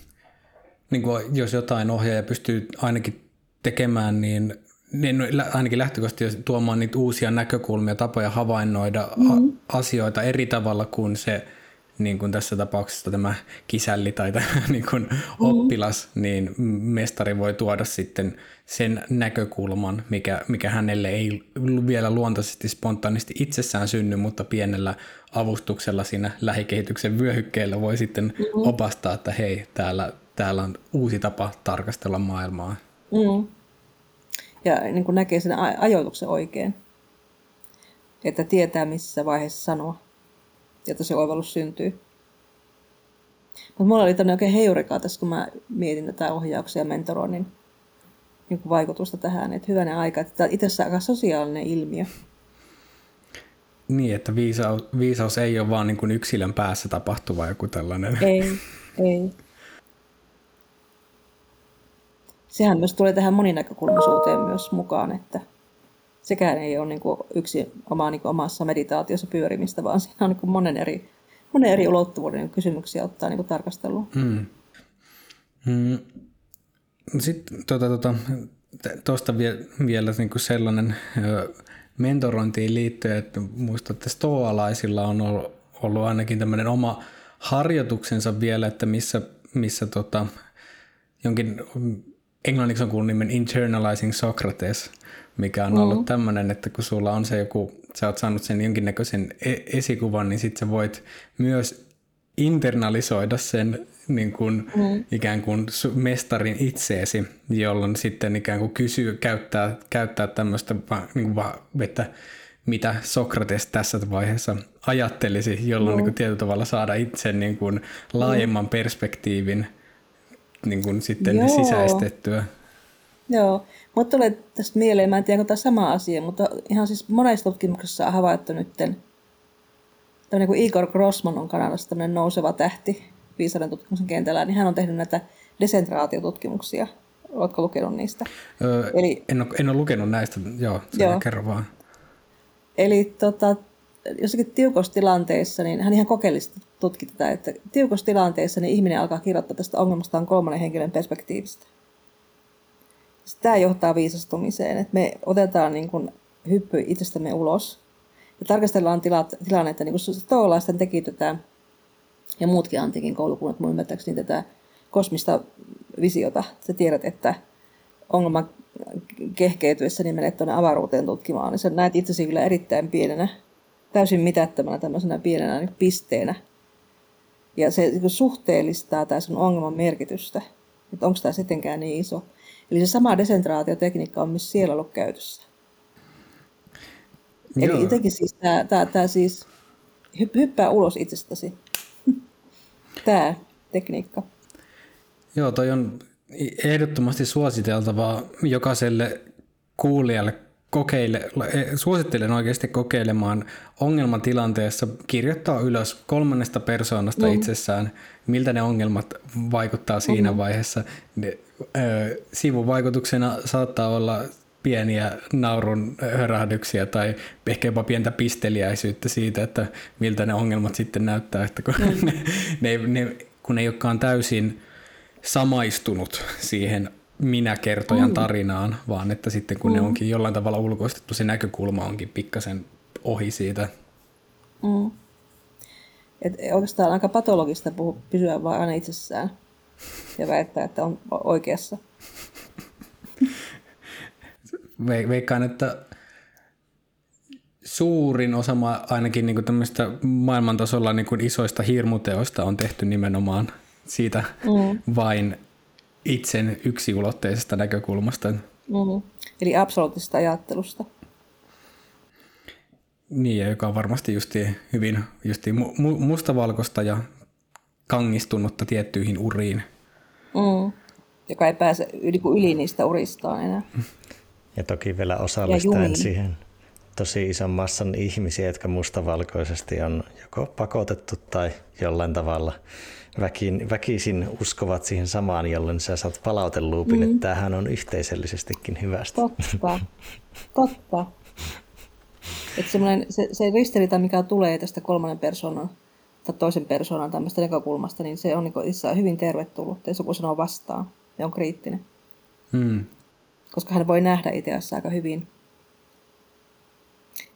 <clears throat> niin kuin jos jotain ohjaaja pystyy ainakin tekemään, niin niin ainakin lähtökohtaisesti tuomaan niitä uusia näkökulmia, tapoja havainnoida mm-hmm. asioita eri tavalla kuin se niin kuin tässä tapauksessa tämä kisälli tai tämä <laughs> niin kuin mm. oppilas, niin mestari voi tuoda sitten sen näkökulman, mikä, mikä hänelle ei vielä luontaisesti spontaanisti itsessään synny, mutta pienellä avustuksella siinä lähikehityksen vyöhykkeellä voi sitten mm. opastaa, että hei, täällä, täällä on uusi tapa tarkastella maailmaa. Mm. Ja niin kuin näkee sen ajoituksen oikein. että tietää missä vaiheessa sanoa, jotta se oivallus syntyy. Mutta mulla oli tämmöinen oikein heurika tässä, kun mä mietin tätä ohjauksia ja mentoroinnin niin vaikutusta tähän, että hyvänen aika, että tämä itse asiassa aika sosiaalinen ilmiö. Niin, että viisaus, viisaus ei ole vaan niin kuin yksilön päässä tapahtuva joku tällainen. Ei, ei. Sehän myös tulee tähän moninäkökulmaisuuteen myös mukaan, että sekään ei ole niin kuin yksi oma, niin kuin omassa meditaatiossa pyörimistä, vaan siinä on niin kuin monen, eri, monen eri ulottuvuuden kysymyksiä ottaa niin kuin tarkasteluun. Hmm. Hmm. Sitten tuota, tuota, tuosta vie, vielä niin kuin sellainen mentorointiin liittyen, että muistan, että stoalaisilla on ollut, ollut ainakin tämmöinen oma harjoituksensa vielä, että missä, missä tota, jonkin englanniksi on kuullut nimen internalizing Socrates, mikä on ollut mm. tämmöinen, että kun sulla on se joku, sä oot saanut sen jonkinnäköisen e- esikuvan, niin sitten sä voit myös internalisoida sen niin kuin, mm. ikään kuin mestarin itseesi, jolloin sitten ikään kuin kysyy, käyttää, käyttää tämmöistä, niin kuin, että mitä Sokrates tässä vaiheessa ajattelisi, jolloin mm. niin kuin, tietyllä tavalla saada itse niin kuin, laajemman mm. perspektiivin niin kuin, sitten Joo. sisäistettyä. Joo, mutta tulee tästä mieleen, mä en tiedä, onko tämä sama asia, mutta ihan siis monessa tutkimuksessa on havaittu nyt, tämmöinen kuin Igor Grossman on Kanadassa tämmöinen nouseva tähti, viisauden tutkimuksen kentällä, niin hän on tehnyt näitä desentraatiotutkimuksia. Oletko lukenut niistä? Öö, Eli, en, ole, en ole lukenut näistä, joo, joo. kerro vaan. Eli tota, jossakin tiukossa tilanteessa, niin hän ihan kokeellisesti tutki tätä, että tiukossa tilanteessa niin ihminen alkaa kirjoittaa tästä ongelmastaan kolmannen henkilön perspektiivistä. Tämä johtaa viisastumiseen, että me otetaan niin kuin hyppy itsestämme ulos ja tarkastellaan tilat, tilannetta, niin kuin stoolaisten teki tätä ja muutkin antiikin koulukunnat mun ymmärtääkseni tätä kosmista visiota. Sä tiedät, että ongelman kehkeytyessä niin menet tuonne avaruuteen tutkimaan, niin sä näet itsesi kyllä erittäin pienenä, täysin mitättömänä tämmöisenä pienenä niin pisteenä. Ja se niin suhteellistaa tämä sun ongelman merkitystä, että onko tämä sittenkään niin iso. Eli se sama desentraatiotekniikka on myös siellä ollut käytössä. Joo. Eli jotenkin siis tämä, tämä, tämä siis hyppää ulos itsestäsi <laughs> tämä tekniikka. Joo, toi on ehdottomasti suositeltavaa jokaiselle kuulijalle kokeile, e, suosittelen oikeasti kokeilemaan ongelmatilanteessa kirjoittaa ylös kolmannesta persoonasta mm. itsessään, miltä ne ongelmat vaikuttaa siinä mm. vaiheessa. Ne, ö, sivuvaikutuksena saattaa olla pieniä naurun hörähdyksiä tai ehkä jopa pientä pisteliäisyyttä siitä, että miltä ne ongelmat sitten näyttää, että kun, mm. ne, <laughs> ne, ne, kun ei olekaan täysin samaistunut siihen minä-kertojan mm. tarinaan, vaan että sitten kun mm. ne onkin jollain tavalla ulkoistettu, se näkökulma onkin pikkasen ohi siitä. Mm. Et oikeastaan aika patologista puhua, pysyä vaan aina itsessään ja väittää, että on oikeassa veikkaan, että suurin osa ainakin niin tämmöistä maailmantasolla niin kuin isoista hirmuteoista on tehty nimenomaan siitä mm. vain itsen yksiulotteisesta näkökulmasta. Mm. Eli absoluuttisesta ajattelusta. Niin, ja joka on varmasti justi hyvin justi mu- mustavalkoista ja kangistunutta tiettyihin uriin. Mm. Joka ei pääse yli, yli niistä uristaan enää. Ja toki vielä osallistaen siihen tosi ison massan ihmisiä, jotka mustavalkoisesti on joko pakotettu tai jollain tavalla väkin, väkisin uskovat siihen samaan, jolloin sä saat palauteluupin, mm. että tämähän on yhteisöllisestikin hyvästä. Totta, <laughs> totta. Että se, se ristiriita, mikä tulee tästä kolmannen persoonan tai toisen persoonan tämmöistä näkökulmasta, niin se on niin itse hyvin tervetullut, jos joku sanoo vastaan ja on kriittinen. Mm koska hän voi nähdä itseässä aika hyvin.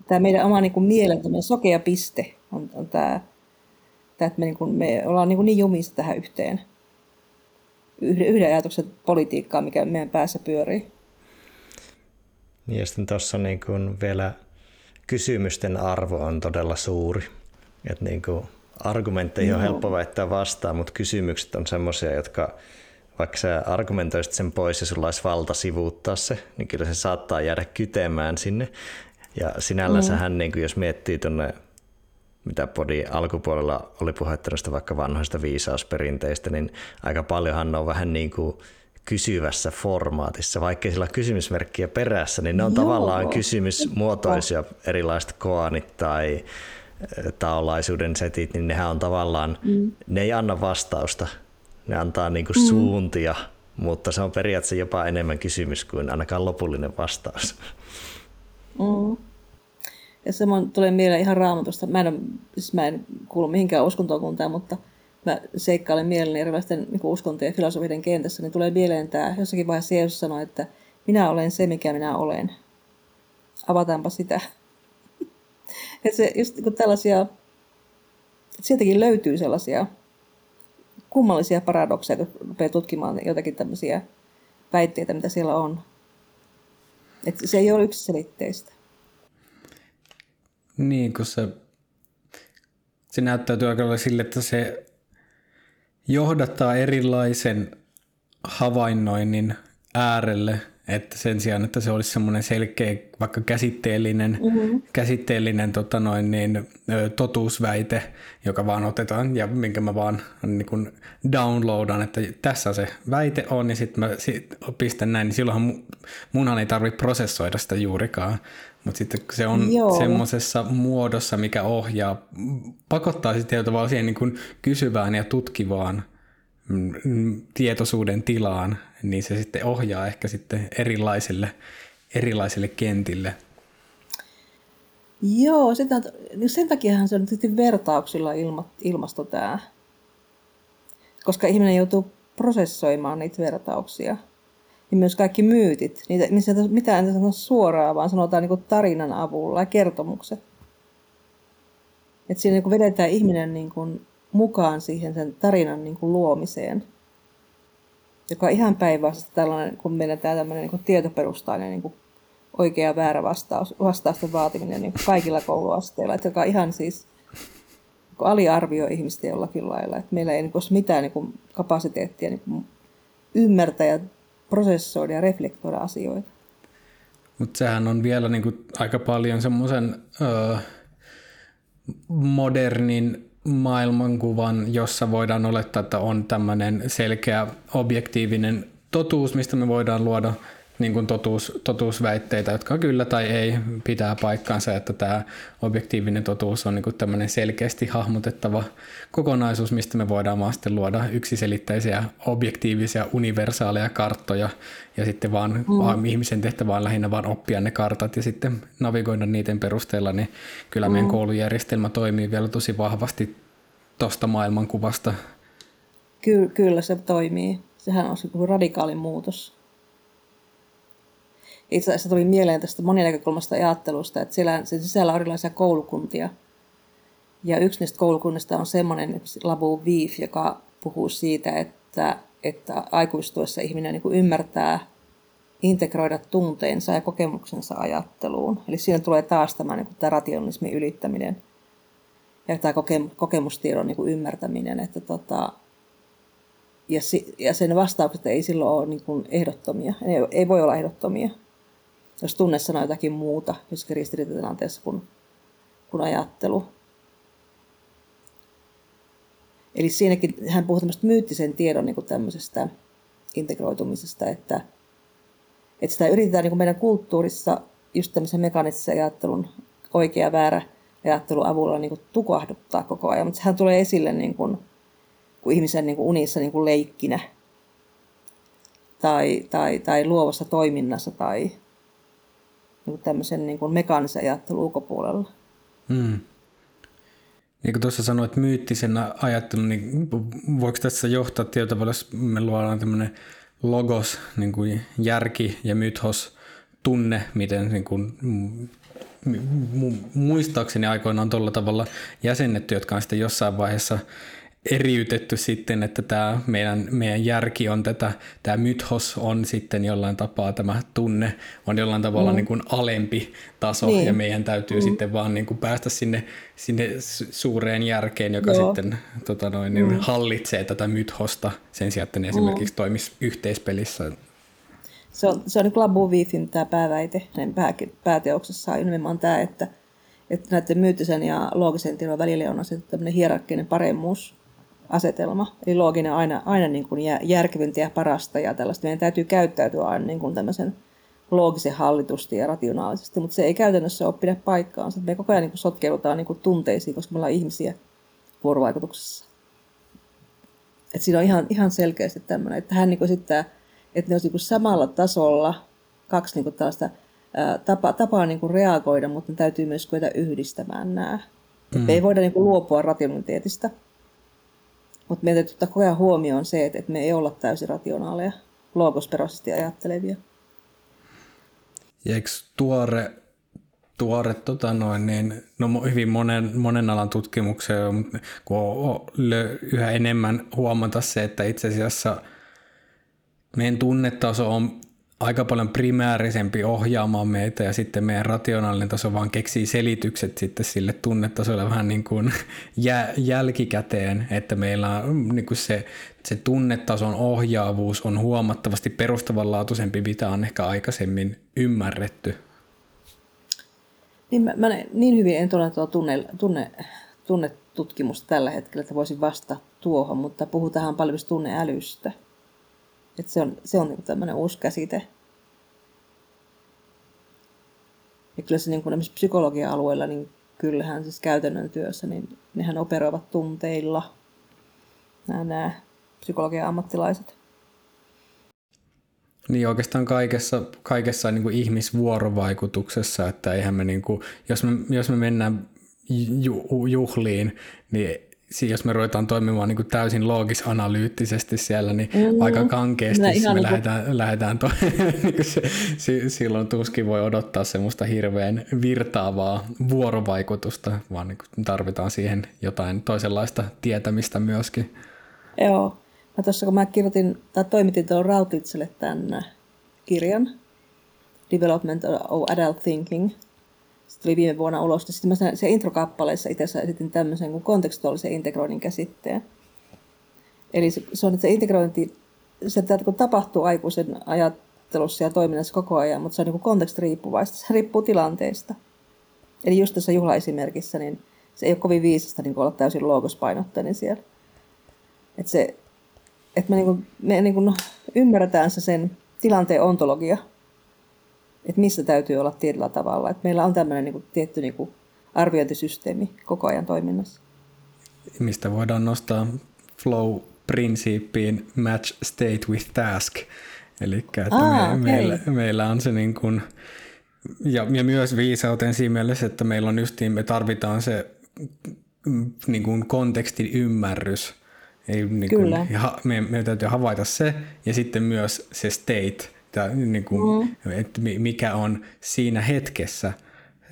Tämä meidän oma niin kuin mielen sokea piste on, on tämä, tämä, että me, niin kuin, me ollaan niin, kuin niin jumissa tähän yhteen. Yhden, yhden ajatuksen politiikkaa, mikä meidän päässä pyörii. Niin ja sitten tuossa niin kuin vielä kysymysten arvo on todella suuri. Että niin kuin argumentteihin no. on helppo väittää vastaan, mutta kysymykset on semmoisia, jotka vaikka sä argumentoisit sen pois ja sulla olisi valta sivuuttaa se, niin kyllä se saattaa jäädä kytemään sinne. Ja sinällänsä mm. niin kuin jos miettii tuonne mitä podi alkupuolella oli puhetta vaikka vanhoista viisausperinteistä, niin aika paljonhan ne on vähän niin kuin kysyvässä formaatissa, vaikka sillä on kysymysmerkkiä perässä, niin ne on Joo. tavallaan kysymysmuotoisia erilaiset koanit tai taolaisuuden setit, niin nehän on tavallaan, mm. ne ei anna vastausta, ne antaa niin kuin mm. suuntia, mutta se on periaatteessa jopa enemmän kysymys kuin ainakaan lopullinen vastaus. Mm. Ja se tulee mieleen ihan raamatusta. Mä en, siis mä en kuulu mihinkään uskontokuntaan, mutta mä seikkailen mielelläni erilaisten niin uskontojen ja filosofiden kentässä, niin tulee mieleen tämä, jossakin vaiheessa Jeesus sanoi, että minä olen se, mikä minä olen. Avataanpa sitä. <laughs> että se, just kun tällaisia, että sieltäkin löytyy sellaisia kummallisia paradokseja, kun rupeaa tutkimaan jotakin tämmöisiä väitteitä, mitä siellä on. Että se ei ole yksiselitteistä. Niin, kun se, se näyttäytyy aika lailla sille, että se johdattaa erilaisen havainnoinnin äärelle, että sen sijaan, että se olisi semmoinen selkeä, vaikka käsitteellinen, mm-hmm. käsitteellinen tota noin, niin, totuusväite, joka vaan otetaan ja minkä mä vaan niin kuin downloadan, että tässä se väite on ja sitten mä sit pistän näin, niin silloinhan munhan ei tarvitse prosessoida sitä juurikaan, mutta sitten se on semmoisessa muodossa, mikä ohjaa, pakottaa sitten tietyllä siihen niin kuin kysyvään ja tutkivaan mm, tietoisuuden tilaan, niin se sitten ohjaa ehkä sitten erilaisille, erilaisille kentille. Joo, sitä, niin sen takiahan se on tietysti vertauksilla ilma, ilmasto tämä. Koska ihminen joutuu prosessoimaan niitä vertauksia niin myös kaikki myytit, niitä, missä ei mitään ei sanota suoraan, vaan sanotaan niin tarinan avulla ja kertomukset. Että siinä niin vedetään ihminen niin kuin mukaan siihen sen tarinan niin kuin luomiseen, joka on ihan päinvastaista tällainen, kun meillä tämä tämmöinen niin tietoperustainen niin kuin oikea ja väärä vastaus, vastausten vaatiminen niin kuin kaikilla kouluasteilla, että joka ihan siis aliarvioi ihmistä jollakin lailla. Että meillä ei niin ole mitään niin kuin kapasiteettia niin kuin ymmärtää ja prosessoida ja reflektoida asioita. Mutta sehän on vielä niinku aika paljon semmoisen modernin maailmankuvan, jossa voidaan olettaa, että on tämmöinen selkeä objektiivinen totuus, mistä me voidaan luoda niin kuin totuus, totuusväitteitä, jotka kyllä tai ei pitää paikkaansa, että tämä objektiivinen totuus on niin kuin tämmöinen selkeästi hahmotettava kokonaisuus, mistä me voidaan vaan sitten luoda yksiselitteisiä, objektiivisia, universaaleja karttoja, ja sitten vaan, mm. vaan ihmisen tehtävä on lähinnä vaan oppia ne kartat ja sitten navigoida niiden perusteella, niin kyllä mm. meidän koulujärjestelmä toimii vielä tosi vahvasti tuosta maailmankuvasta. Ky- kyllä se toimii. Sehän on se radikaali muutos itse asiassa tuli mieleen tästä moninäkökulmasta ajattelusta, että siellä sen sisällä on erilaisia koulukuntia. Ja yksi niistä koulukunnista on semmoinen Labu Viif, joka puhuu siitä, että, että aikuistuessa ihminen niin ymmärtää integroida tunteensa ja kokemuksensa ajatteluun. Eli siinä tulee taas tämä, niin kuin tämä rationalismin ylittäminen ja tämä kokemustiedon niin kuin ymmärtäminen. Että tota, ja, si, ja sen vastaukset ei silloin ole niin kuin ehdottomia, ei, ei voi olla ehdottomia jos tunne sanoo jotakin muuta jossakin ristiriitatilanteessa kuin, kuin ajattelu. Eli siinäkin hän puhuu tämmöistä myyttisen tiedon niin kuin tämmöisestä integroitumisesta, että, että sitä yritetään niin kuin meidän kulttuurissa just tämmöisen mekaanisen ajattelun oikea väärä ajattelun avulla niin kuin tukahduttaa koko ajan, mutta sehän tulee esille niin kuin, kuin ihmisen niin kuin unissa niin kuin leikkinä tai, tai, tai luovassa toiminnassa tai, niin tämmöisen niin kuin mekaanisen ajattelun ulkopuolella. Hmm. Niin kuin tuossa sanoit myyttisen ajattelun, niin voiko tässä johtaa tietyllä tavalla, jos me luodaan tämmöinen logos, niin kuin järki ja mythos, tunne, miten niin kuin, muistaakseni aikoinaan tuolla tavalla jäsennetty, jotka on sitten jossain vaiheessa eriytetty sitten, että tämä meidän, meidän järki on tätä, tämä mythos on sitten jollain tapaa, tämä tunne on jollain tavalla mm. niin kuin alempi taso niin. ja meidän täytyy mm. sitten vaan niin kuin päästä sinne, sinne suureen järkeen, joka Joo. sitten tota noin, niin mm. hallitsee tätä mythosta sen sijaan, että ne mm. esimerkiksi toimisi yhteispelissä. Se on, se on niin Labu Wiefin tämä pääväite hänen pää, pääteoksessaan nimenomaan tämä, että, että näiden myyttisen ja loogisen tiedon välillä on asetettu tämmöinen hierarkkinen paremmuusasetelma. Eli looginen aina, aina niin kuin järkevintä ja parasta ja tällaista. Meidän täytyy käyttäytyä aina niin kuin tämmöisen loogisen hallitusti ja rationaalisesti, mutta se ei käytännössä ole pidä paikkaansa. Me koko ajan niin kuin sotkeudutaan niin kuin tunteisiin, koska me ollaan ihmisiä vuorovaikutuksessa. Et siinä on ihan, ihan selkeästi tämmöinen, että hän niin esittää, että ne olisi niin samalla tasolla kaksi niin tällaista ää, tapa, tapaa niin reagoida, mutta ne täytyy myös kyetä yhdistämään nämä. Mm. Me ei voida niin luopua rationaliteetista, mutta meidän täytyy ottaa koko ajan huomioon se, että, että me ei olla täysin rationaaleja, loogosperäisesti ajattelevia. Ja eikö tuore, tuore tota noin, niin, no hyvin monen, monen alan tutkimuksia, mutta kun on yhä enemmän huomata se, että itse asiassa meidän tunnetaso on aika paljon primäärisempi ohjaamaan meitä ja sitten meidän rationaalinen taso vaan keksii selitykset sitten sille tunnetasolle vähän niin kuin <laughs> jälkikäteen, että meillä on niin kuin se, se tunnetason ohjaavuus on huomattavasti perustavanlaatuisempi, mitä on ehkä aikaisemmin ymmärretty. Niin, mä, mä niin hyvin en tunne, tunne, tunne, tunnetutkimusta tällä hetkellä, että voisin vastata tuohon, mutta puhutaan paljon tunneälystä. Et se on, se on niin tämmöinen uusi käsite. Ja kyllä se niin kuin psykologian alueella, niin kyllähän siis käytännön työssä, niin nehän operoivat tunteilla, nämä, psykologian ammattilaiset. Niin oikeastaan kaikessa, kaikessa niin kuin ihmisvuorovaikutuksessa, että eihän me, niin kuin, jos, me, jos me mennään ju, juhliin, niin jos me ruvetaan toimimaan niin kuin täysin loogis-analyyttisesti siellä, niin mm. aika kankeasti me niin lähdetään, kuin... lähdetään to- <laughs> niin kuin se, silloin tuskin voi odottaa semmoista hirveän virtaavaa vuorovaikutusta, vaan niin kuin tarvitaan siihen jotain toisenlaista tietämistä myöskin. Joo. Mä tuossa kun mä kirjoitin tai toimitin tuolla Rautitselle tämän kirjan, Development of Adult Thinking, tuli viime vuonna ulos. Sitten mä se introkappaleessa itse asiassa esitin tämmöisen kuin kontekstuaalisen integroinnin käsitteen. Eli se, se on, että se integrointi, se tapahtuu aikuisen ajattelussa ja toiminnassa koko ajan, mutta se on niin kontekstiriippuvaista. Se riippuu tilanteesta. Eli just tässä juhlaesimerkissä, niin se ei ole kovin viisasta niin olla täysin logospainotteinen siellä. Että se, että me, niin kuin, me niin kuin ymmärretään se sen tilanteen ontologia – että missä täytyy olla tietyllä tavalla. Että meillä on tämmöinen niin kuin, tietty niin kuin, arviointisysteemi koko ajan toiminnassa. Mistä voidaan nostaa flow-prinsiippiin match state with task. Eli että Aa, me, okay. meillä, meillä on se niin kuin, ja, ja myös viisauteen siinä mielessä, että meillä on justiin, me tarvitaan se niin kuin kontekstin ymmärrys. Ei, niin kuin, ja me, me täytyy havaita se ja sitten myös se state – että, niin kuin, mm. että mikä on siinä hetkessä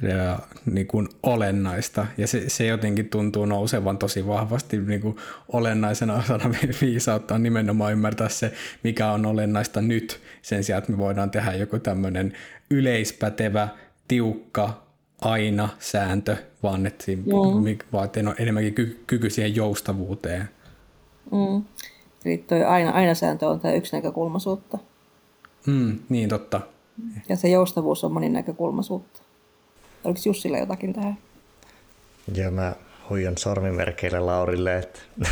ja, niin kuin olennaista. Ja se, se jotenkin tuntuu nousevan tosi vahvasti niin kuin olennaisena osana <laughs> viisautta on nimenomaan ymmärtää se, mikä on olennaista nyt, sen sijaan, että me voidaan tehdä joku tämmöinen yleispätevä, tiukka, aina sääntö, vaan että siinä mm. vaatii enemmänkin ky- kyky siihen joustavuuteen. Mm. Eli toi aina, aina sääntö on tämä yksinäkökulmaisuutta. Mm, niin, totta. Ja se joustavuus on moninäkökulmaisuutta. Oliko Jussilla jotakin tähän? Joo, mä huijan sormimerkeillä Laurille, että <laughs>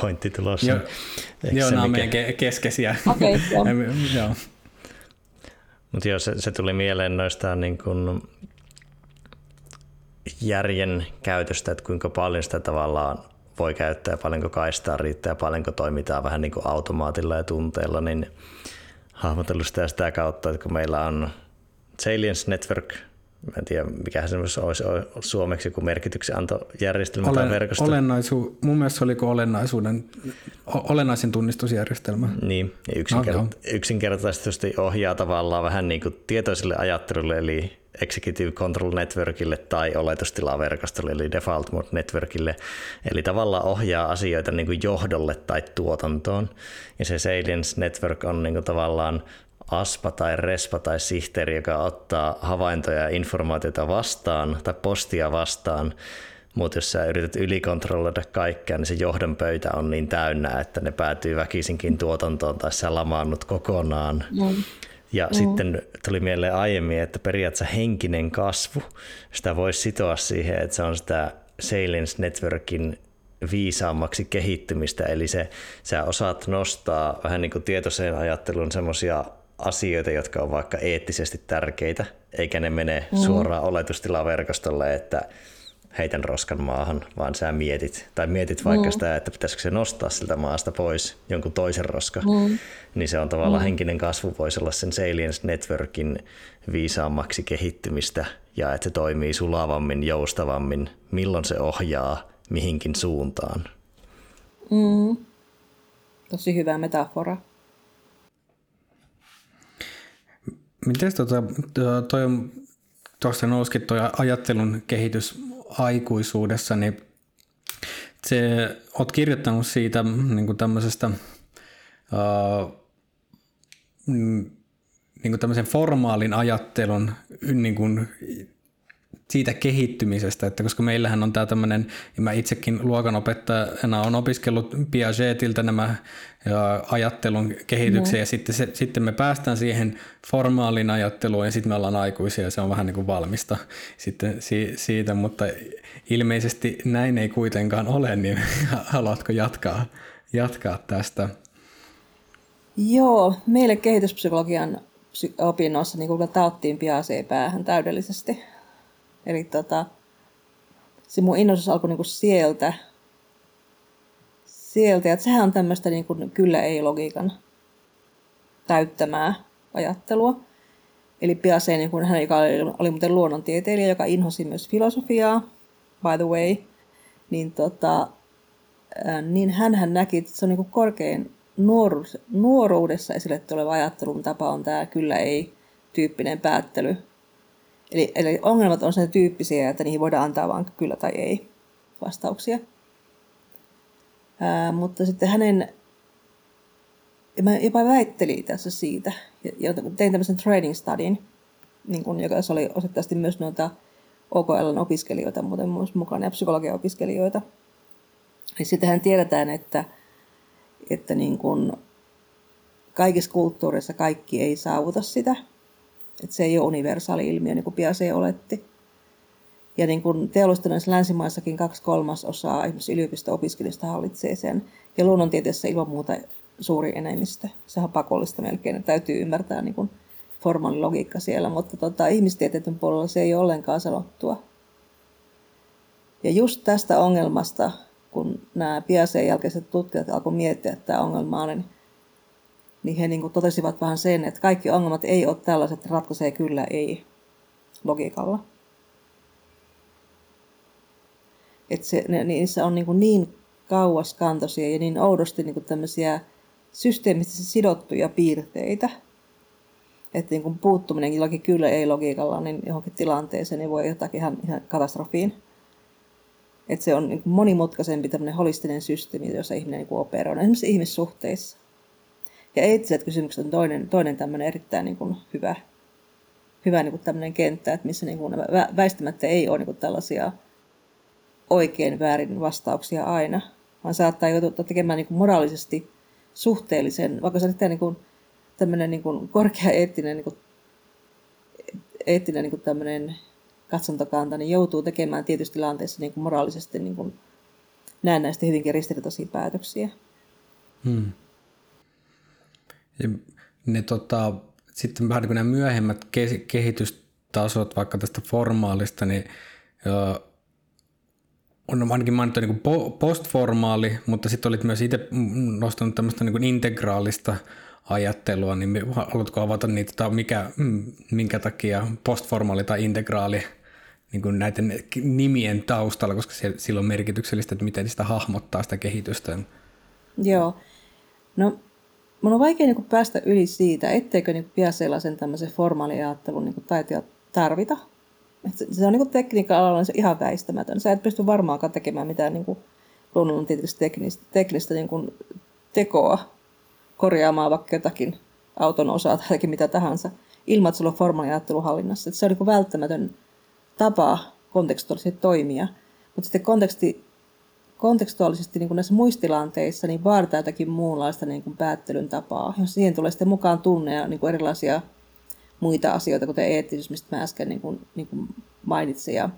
pointti tulossa. Joo, joo nämä on mikä... meidän keskeisiä. Okei, okay, <laughs> joo. Mutta joo, se, se, tuli mieleen noista niin kun järjen käytöstä, että kuinka paljon sitä tavallaan voi käyttää, paljonko kaistaa riittää ja paljonko toimitaan vähän niin kuin automaatilla ja tunteella, niin hahmotellut sitä sitä kautta, että kun meillä on Salience Network, mä en tiedä mikä se olisi suomeksi joku merkityksen antojärjestelmä Olen, tai verkosto. Olennaisu, mun mielestä se oliko olennaisuuden, olennaisen tunnistusjärjestelmä. Niin, ja yksinker- no, yksinkertaisesti ohjaa tavallaan vähän niin kuin tietoiselle ajattelulle, eli Executive Control Networkille tai oletustilaverkostolle, eli Default Mode Networkille. Eli tavallaan ohjaa asioita niin kuin johdolle tai tuotantoon. Ja se Salience Network on niin kuin tavallaan aspa tai respa tai sihteeri, joka ottaa havaintoja ja informaatiota vastaan tai postia vastaan, mutta jos sä yrität ylikontrolloida kaikkea, niin se johdon pöytä on niin täynnä, että ne päätyy väkisinkin tuotantoon tai sä lamaannut kokonaan. Mm. Ja mm. sitten tuli mieleen aiemmin, että periaatteessa henkinen kasvu, sitä voisi sitoa siihen, että se on sitä Salience Networkin viisaammaksi kehittymistä, eli se, sä osaat nostaa vähän niin kuin tietoiseen ajatteluun semmoisia asioita, jotka on vaikka eettisesti tärkeitä, eikä ne mene mm. suoraan oletustilaverkostolle, että heitän roskan maahan, vaan sä mietit, tai mietit vaikka mm. sitä, että pitäisikö se nostaa siltä maasta pois jonkun toisen roska, mm. niin se on tavallaan mm. henkinen kasvu, voisi olla sen Salience Networkin viisaammaksi kehittymistä, ja että se toimii sulavammin, joustavammin, milloin se ohjaa mihinkin suuntaan. Mm. Tosi hyvä metafora. Miten tota, toi, tuossa nousikin tuo ajattelun kehitys aikuisuudessa, niin se, oot kirjoittanut siitä niin kuin tämmöisestä uh, niin kuin tämmöisen formaalin ajattelun niin kuin siitä kehittymisestä, että koska meillähän on tämä tämmöinen, ja mä itsekin luokanopettajana on opiskellut Piagetiltä nämä ajattelun kehityksen, no. ja sitten, se, sitten me päästään siihen formaalin ajatteluun, ja sitten me ollaan aikuisia, ja se on vähän niin kuin valmista sitten si, siitä, mutta ilmeisesti näin ei kuitenkaan ole, niin <laughs> haluatko jatkaa, jatkaa tästä? Joo, meille kehityspsykologian opinnoissa niin kyllä tauttiin Piageen päähän täydellisesti. Eli tota, se mun innostus alkoi niinku sieltä. Sieltä, ja sehän on tämmöistä niinku kyllä ei-logiikan täyttämää ajattelua. Eli Piaget, niin kuin hän oli, oli muuten luonnontieteilijä, joka inhosi myös filosofiaa, by the way, niin, tota, niin hän näki, että se on niin korkein nuoruudessa esille tuleva ajattelun tapa on tämä kyllä ei tyyppinen päättely, Eli, eli ongelmat on sen tyyppisiä, että niihin voidaan antaa vain kyllä tai ei vastauksia. Ää, mutta sitten hänen, ja mä jopa väittelin tässä siitä, ja tein tämmöisen training studin, niin kun, joka oli osittain myös noita OKLn opiskelijoita muuten myös mukana ja psykologian opiskelijoita. Niin sitähän tiedetään, että, että niin kun kaikissa kulttuureissa kaikki ei saavuta sitä, että se ei ole universaali ilmiö, niin kuin Piaget oletti. Ja niin kuin teollistuneissa länsimaissakin kaksi kolmasosaa esimerkiksi yliopisto-opiskelijoista hallitsee sen. Ja luonnontieteessä ilman muuta suuri enemmistö. Sehän on pakollista melkein, että täytyy ymmärtää niin kuin formaali logiikka siellä, mutta tota, ihmistieteiden puolella se ei ole ollenkaan sanottua. Ja just tästä ongelmasta, kun nämä Piasen jälkeiset tutkijat alkoivat miettiä että tämä ongelma niin niin he niin kuin totesivat vähän sen, että kaikki ongelmat ei ole tällaiset, että ratkaisee kyllä ei logiikalla. Että se, ne, niissä on niin, kuin niin kauaskantoisia ja niin oudosti niin kuin tämmöisiä systeemisesti sidottuja piirteitä, että niin kuin puuttuminen jollakin kyllä ei logiikalla niin johonkin tilanteeseen niin voi jotakin ihan, ihan katastrofiin. Että se on niin monimutkaisempi tämmöinen holistinen systeemi, jossa ihminen niin operoi, esimerkiksi ihmissuhteissa. Ja eettiset kysymykset on toinen, toinen tämmöinen erittäin niin kuin hyvä, hyvä niin kuin tämmöinen kenttä, että missä niin kuin väistämättä ei ole niin kuin tällaisia oikein väärin vastauksia aina, vaan saattaa joutua tekemään niin kuin moraalisesti suhteellisen, vaikka se on niin kuin tämmöinen niin kuin korkea eettinen, niin kuin, eettinen niin kuin tämmöinen katsontokanta, niin joutuu tekemään tietysti tilanteessa niin kuin moraalisesti niin kuin näennäisesti hyvinkin ristiriitaisia päätöksiä. Hmm. Ja ne tota, sitten vähän niin nämä myöhemmät kehitystasot vaikka tästä formaalista, niin on ainakin mainittu niin kuin postformaali, mutta sitten olit myös itse nostanut tämmöistä niin kuin integraalista ajattelua, niin haluatko avata niitä, tai mikä, mm, minkä takia postformaali tai integraali niin kuin näiden nimien taustalla, koska sillä on merkityksellistä, että miten sitä hahmottaa sitä kehitystä. Joo. No mun on vaikea niin kuin päästä yli siitä, etteikö niin pian sellaisen tämmöisen formaaliajattelun niin taitoja tarvita. Et se on niin tekniikka-alalla se ihan väistämätön. Sä et pysty varmaankaan tekemään mitään niin luonnontieteellistä teknistä, teknistä niin kuin tekoa korjaamaan vaikka jotakin auton osaa tai mitä tahansa, ilman että sulla on formaaliajattelun hallinnassa. Et se on niin välttämätön tapa kontekstuaalisesti toimia. Mutta sitten konteksti kontekstuaalisesti niin kuin näissä muistilanteissa niin vaaditaan jotakin muunlaista niin kuin päättelyn tapaa. Jos siihen tulee sitten mukaan tunne ja niin kuin erilaisia muita asioita, kuten eettisyys, mistä mä äsken niin kuin, niin kuin mainitsin. Ja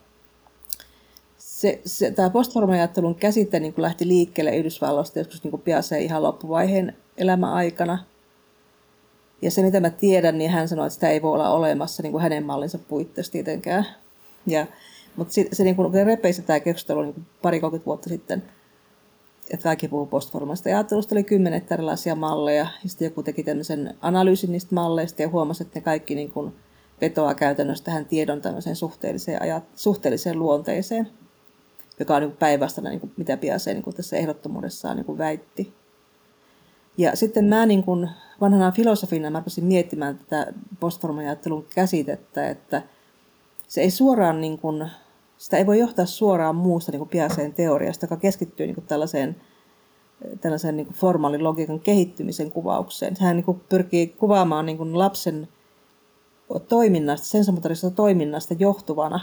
se, se, tämä postformaajattelun käsite niin kuin lähti liikkeelle Yhdysvalloista joskus niin pian se ihan loppuvaiheen elämäaikana. Ja se, mitä mä tiedän, niin hän sanoi, että sitä ei voi olla olemassa niin kuin hänen mallinsa puitteissa tietenkään. Ja, mutta se, se niin repeisi tämä keskustelu niin pari 30 vuotta sitten, että kaikki puhuu postformasta. Ja ajattelusta oli kymmenet erilaisia malleja, ja sitten joku teki tämmöisen analyysin niistä malleista ja huomasi, että ne kaikki niin kuin vetoaa käytännössä tähän tiedon tämmöiseen suhteelliseen, ajat, suhteelliseen luonteeseen, joka on niin päinvastainen, niin mitä se niin tässä ehdottomuudessaan niin väitti. Ja sitten mä niin kuin vanhana filosofina mä rupesin miettimään tätä postformajattelun käsitettä, että se ei suoraan niin kuin, sitä ei voi johtaa suoraan muusta niin kuin Piaseen teoriasta, joka keskittyy niin kuin tällaiseen, tällaiseen niin kuin formaalin logiikan kehittymisen kuvaukseen. Hän niin kuin pyrkii kuvaamaan niin kuin lapsen toiminnasta, sensomotorisesta toiminnasta johtuvana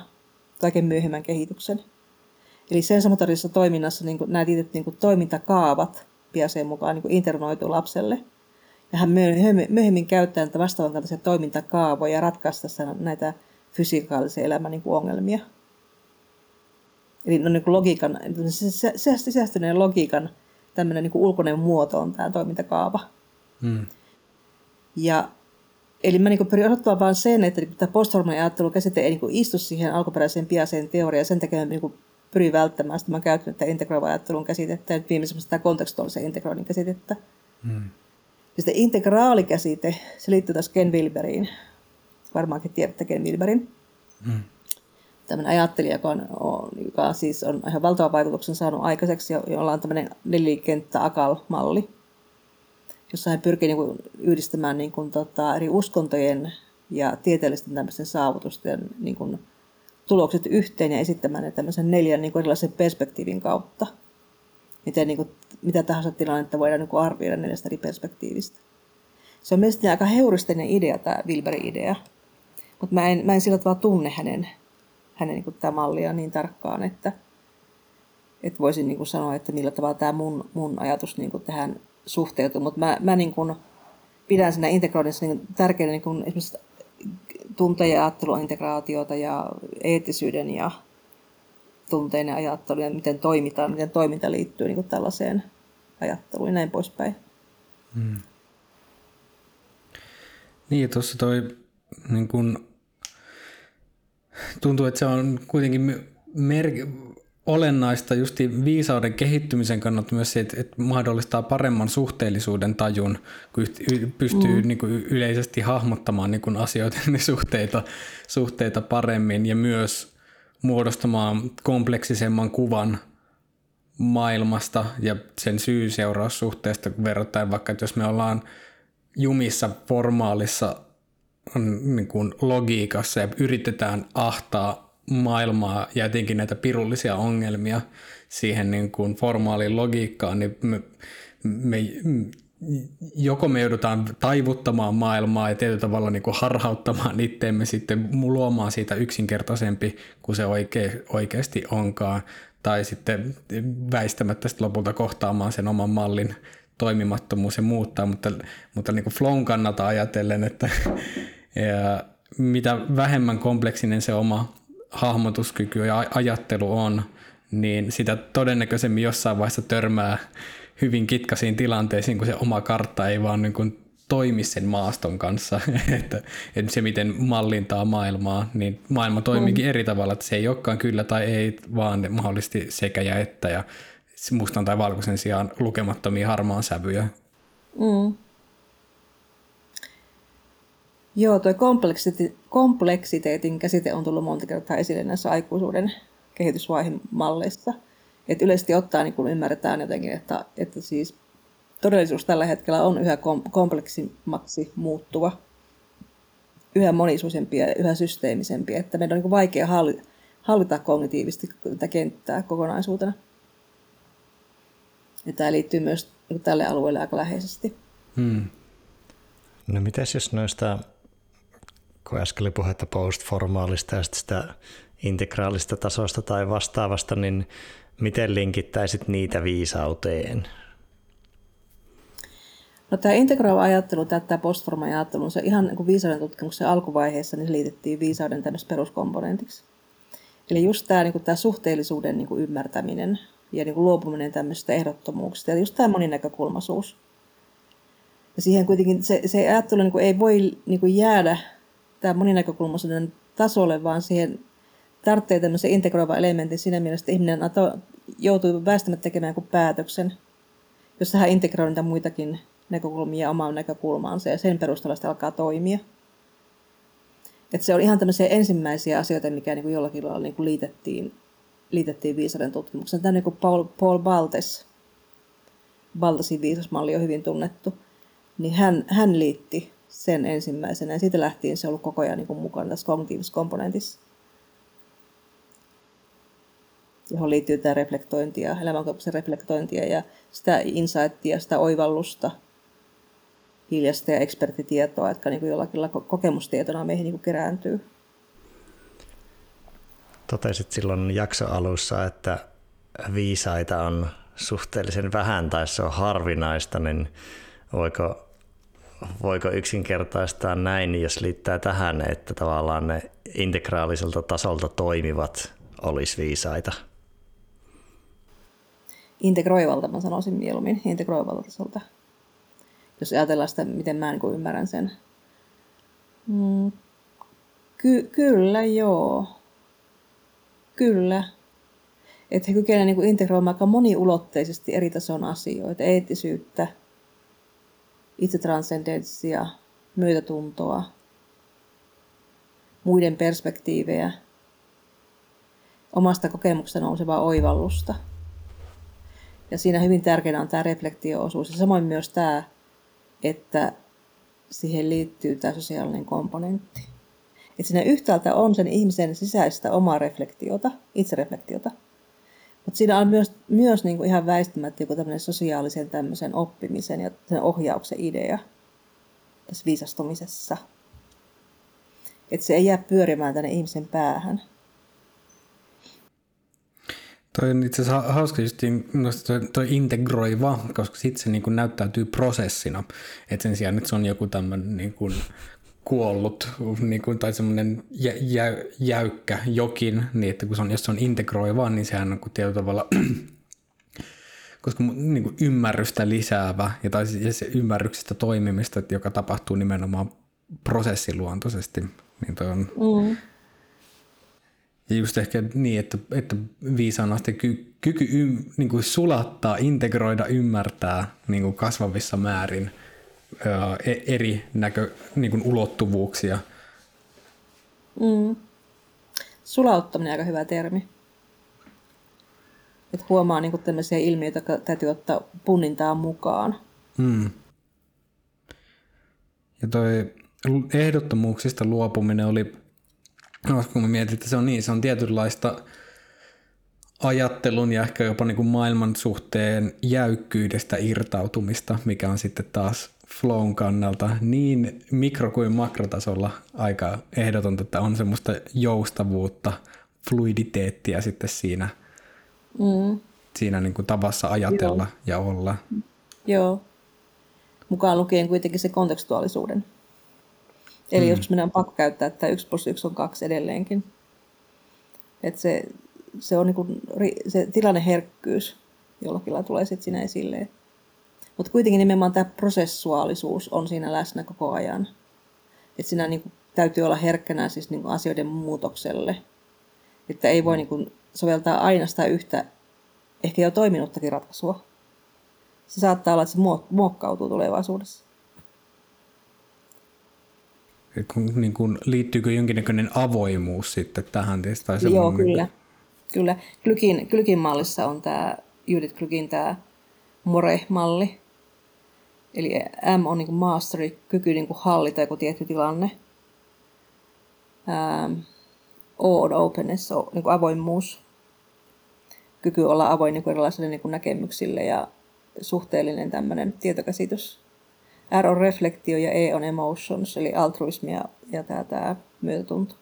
kaiken myöhemmän kehityksen. Eli sensomotorisessa toiminnassa niin kuin, nämä tietyt niin kuin, toimintakaavat Piaseen mukaan niin kuin internoitu lapselle. Ja hän myöhemmin, käyttää näitä vastaavan toimintakaavoja ratkaista näitä fysikaalisen elämän niin kuin ongelmia. Eli no, niin kuin logiikan, sisäistyneen logiikan tämmöinen niin kuin ulkoinen muoto on tämä toimintakaava. Hmm. Ja, eli mä niin pyrin osoittamaan vain sen, että niin tämä postformaalinen ajattelu käsite ei niin istu siihen alkuperäiseen piaseen teoriaan. Sen takia mä niin pyrin välttämään sitä. Mä oon käyttänyt tätä integroivan ajattelun käsitettä ja viimeisemmästä tämä kontekstuaalisen integroinnin käsitettä. Hmm. Ja sitten integraalikäsite, se liittyy taas Ken Wilberiin. Varmaankin tiedätte Ken Wilberin. Hmm tämmöinen ajattelija, joka, on, joka siis on ihan valtavan vaikutuksen saanut aikaiseksi, jolla on tämmöinen nelikenttä akal-malli, jossa hän pyrkii niin kuin yhdistämään niin kuin, tota, eri uskontojen ja tieteellisten tämmöisten saavutusten niin kuin, tulokset yhteen ja esittämään ne tämmöisen neljän niin kuin erilaisen perspektiivin kautta. Miten niin kuin, mitä tahansa tilannetta voidaan niin kuin arvioida neljästä eri perspektiivistä. Se on mielestäni aika heuristinen idea, tämä Wilberin idea. Mutta mä en, mä en sillä tavalla tunne hänen hänen niin kuin, mallia niin tarkkaan, että, että voisin niin kuin, sanoa, että millä tavalla tämä mun, mun ajatus niin kuin, tähän suhteutuu. Mutta mä, mä niin kuin, pidän siinä integroinnissa niin tärkeänä niin esimerkiksi tunte- ja ajatteluintegraatiota ja eettisyyden ja tunteinen ajattelu ja miten toimitaan, miten toiminta liittyy niin kuin tällaiseen ajatteluun ja näin poispäin. Hmm. Niin, tuossa toi niin kun tuntuu, että se on kuitenkin mer- olennaista justi viisauden kehittymisen kannalta myös se, että, että mahdollistaa paremman suhteellisuuden tajun, kun pystyy mm. niin kuin yleisesti hahmottamaan niin kuin asioiden <laughs> suhteita, suhteita paremmin ja myös muodostamaan kompleksisemman kuvan maailmasta ja sen syy-seuraussuhteesta verrattuna vaikka, että jos me ollaan jumissa formaalissa niin kuin logiikassa ja yritetään ahtaa maailmaa ja etenkin näitä pirullisia ongelmia siihen niin kuin formaaliin logiikkaan, niin me, me, joko me joudutaan taivuttamaan maailmaa ja tietyllä tavalla niin kuin harhauttamaan itteemme sitten luomaan siitä yksinkertaisempi kuin se oike, oikeasti onkaan, tai sitten väistämättä sitten lopulta kohtaamaan sen oman mallin toimimattomuus ja muuttaa, mutta, mutta niin kuin flown kannalta ajatellen, että <laughs> ja mitä vähemmän kompleksinen se oma hahmotuskyky ja ajattelu on, niin sitä todennäköisemmin jossain vaiheessa törmää hyvin kitkaisiin tilanteisiin, kun se oma kartta ei vaan niin kuin toimi sen maaston kanssa, <laughs> että, että se miten mallintaa maailmaa, niin maailma toimiikin mm. eri tavalla, että se ei olekaan kyllä tai ei, vaan mahdollisesti sekä ja että ja mustan tai valkoisen sijaan lukemattomia harmaan sävyjä. Mm. Joo, tuo kompleksite- kompleksiteetin käsite on tullut monta kertaa esille näissä aikuisuuden kehitysvaihemalleissa. Et yleisesti ottaen niin kun ymmärretään jotenkin, että, että siis todellisuus tällä hetkellä on yhä kom- kompleksimmaksi muuttuva, yhä monisuisempi ja yhä systeemisempi, että meidän on niin vaikea hallita, hallita kognitiivisesti tätä kenttää kokonaisuutena. Ja tämä liittyy myös tälle alueelle aika läheisesti. Hmm. No mitäs jos noista kun äsken oli puhetta postformaalista ja sitä integraalista tasosta tai vastaavasta, niin miten linkittäisit niitä viisauteen? No tämä integroiva ajattelu, tämä postforma ajattelu, se ihan niin kuin viisauden tutkimuksen alkuvaiheessa niin se liitettiin viisauden tämmöistä peruskomponentiksi. Eli just tämä, niin kuin tämä suhteellisuuden niin kuin ymmärtäminen ja niin kuin luopuminen tämmöistä ehdottomuuksista ja just tämä moninäkökulmaisuus. Ja siihen kuitenkin se, se ajattelu niin kuin ei voi niin kuin jäädä tämä moninäkökulmaisuuden tasolle, vaan siihen tarvitsee tämmöisen integroivan elementin siinä mielessä, että ihminen joutuu väistämättä tekemään joku päätöksen, jossa hän integroi niitä muitakin näkökulmia omaan näkökulmaansa ja sen perusteella sitä alkaa toimia. Et se on ihan tämmöisiä ensimmäisiä asioita, mikä niin kuin jollakin lailla niin kuin liitettiin, liitettiin viisauden tutkimukseen. Tämä niin kuin Paul, Paul Baltes, Baltesin viisasmalli on hyvin tunnettu, niin hän, hän liitti sen ensimmäisenä ja siitä lähtien se on ollut koko ajan niin mukana tässä kognitiivisessa komponentissa johon liittyy tämä reflektointia, elämänkokemuksen reflektointia ja sitä insightia, sitä oivallusta, hiljaista ja ekspertitietoa, jotka niin kuin jollakin kokemustietona meihin niin kuin kerääntyy. Totesit silloin jaksoalussa, että viisaita on suhteellisen vähän tai se on harvinaista, niin voiko, voiko yksinkertaistaa näin, jos liittää tähän, että tavallaan ne integraaliselta tasolta toimivat olisi viisaita? integroivalta, mä sanoisin mieluummin, integroivalta tasolta. Jos ajatellaan sitä, miten mä niin ymmärrän sen. Mm, ky- kyllä, joo. Kyllä. Että he kykenevät niin integroimaan aika moniulotteisesti eri tason asioita, eettisyyttä, itsetranscendenssia, myötätuntoa, muiden perspektiivejä, omasta kokemuksesta nousevaa oivallusta – ja siinä hyvin tärkeänä on tämä reflektio-osuus ja samoin myös tämä, että siihen liittyy tämä sosiaalinen komponentti. Että siinä yhtäältä on sen ihmisen sisäistä omaa reflektiota, itsereflektiota, mutta siinä on myös, myös niin kuin ihan väistämättä joku tämmöinen sosiaalisen tämmöisen oppimisen ja sen ohjauksen idea tässä viisastumisessa. Että se ei jää pyörimään tänne ihmisen päähän, Toi on itse asiassa hauska just toi, toi integroiva, koska sitten se niin kuin näyttäytyy prosessina. Että sen sijaan, että se on joku tämmöinen niin kuollut niin kuin, tai semmoinen jä, jä, jäykkä jokin, niin että kun se on, jos se on integroiva, niin sehän on kuin tietyllä tavalla <clears throat> koska niin kuin ymmärrystä lisäävä ja, tai siis se ymmärryksestä toimimista, joka tapahtuu nimenomaan prosessiluontoisesti, niin toi on mm. Ja just ehkä niin, että, että viisaan asti ky, kyky ym, niin kuin sulattaa, integroida, ymmärtää niin kuin kasvavissa määrin ää, eri näkö, niin kuin ulottuvuuksia. Mm. Sulauttaminen on aika hyvä termi. Että huomaa niin kuin tämmöisiä ilmiöitä, jotka täytyy ottaa punnintaan mukaan. Mm. Ja toi ehdottomuuksista luopuminen oli No, kun mietin, että se on niin, se on tietynlaista ajattelun ja ehkä jopa niin kuin maailman suhteen jäykkyydestä irtautumista, mikä on sitten taas flown kannalta niin mikro- kuin makrotasolla aika ehdotonta, että on semmoista joustavuutta, fluiditeettia sitten siinä, mm. siinä niin kuin tavassa ajatella Joo. ja olla. Joo. Mukaan lukien kuitenkin se kontekstuaalisuuden. Eli mm. joskus meidän on pakko käyttää, että 1 plus 1 on 2 edelleenkin. Et se, se on niinku, se tilanneherkkyys jollakin lailla tulee sitten siinä esille. Mutta kuitenkin nimenomaan tämä prosessuaalisuus on siinä läsnä koko ajan. Et siinä niinku, täytyy olla herkkänä siis niinku asioiden muutokselle. Että ei voi niinku, soveltaa aina sitä yhtä, ehkä jo toiminuttakin ratkaisua. Se saattaa olla, että se muokkautuu tulevaisuudessa niin kuin, liittyykö jonkinnäköinen avoimuus sitten tähän? Tai Joo, kyllä. kyllä. Glykin, Glykin mallissa on tämä, Judith Glykin tämä More-malli. Eli M on niin mastery, kyky niin hallita joku tietty tilanne. Ähm, o on openness, on niin avoimuus. Kyky olla avoin niin erilaisille niin näkemyksille ja suhteellinen tämmöinen tietokäsitys. R on reflektio ja E on emotions, eli altruismi ja, ja tämä, tämä myötätunto.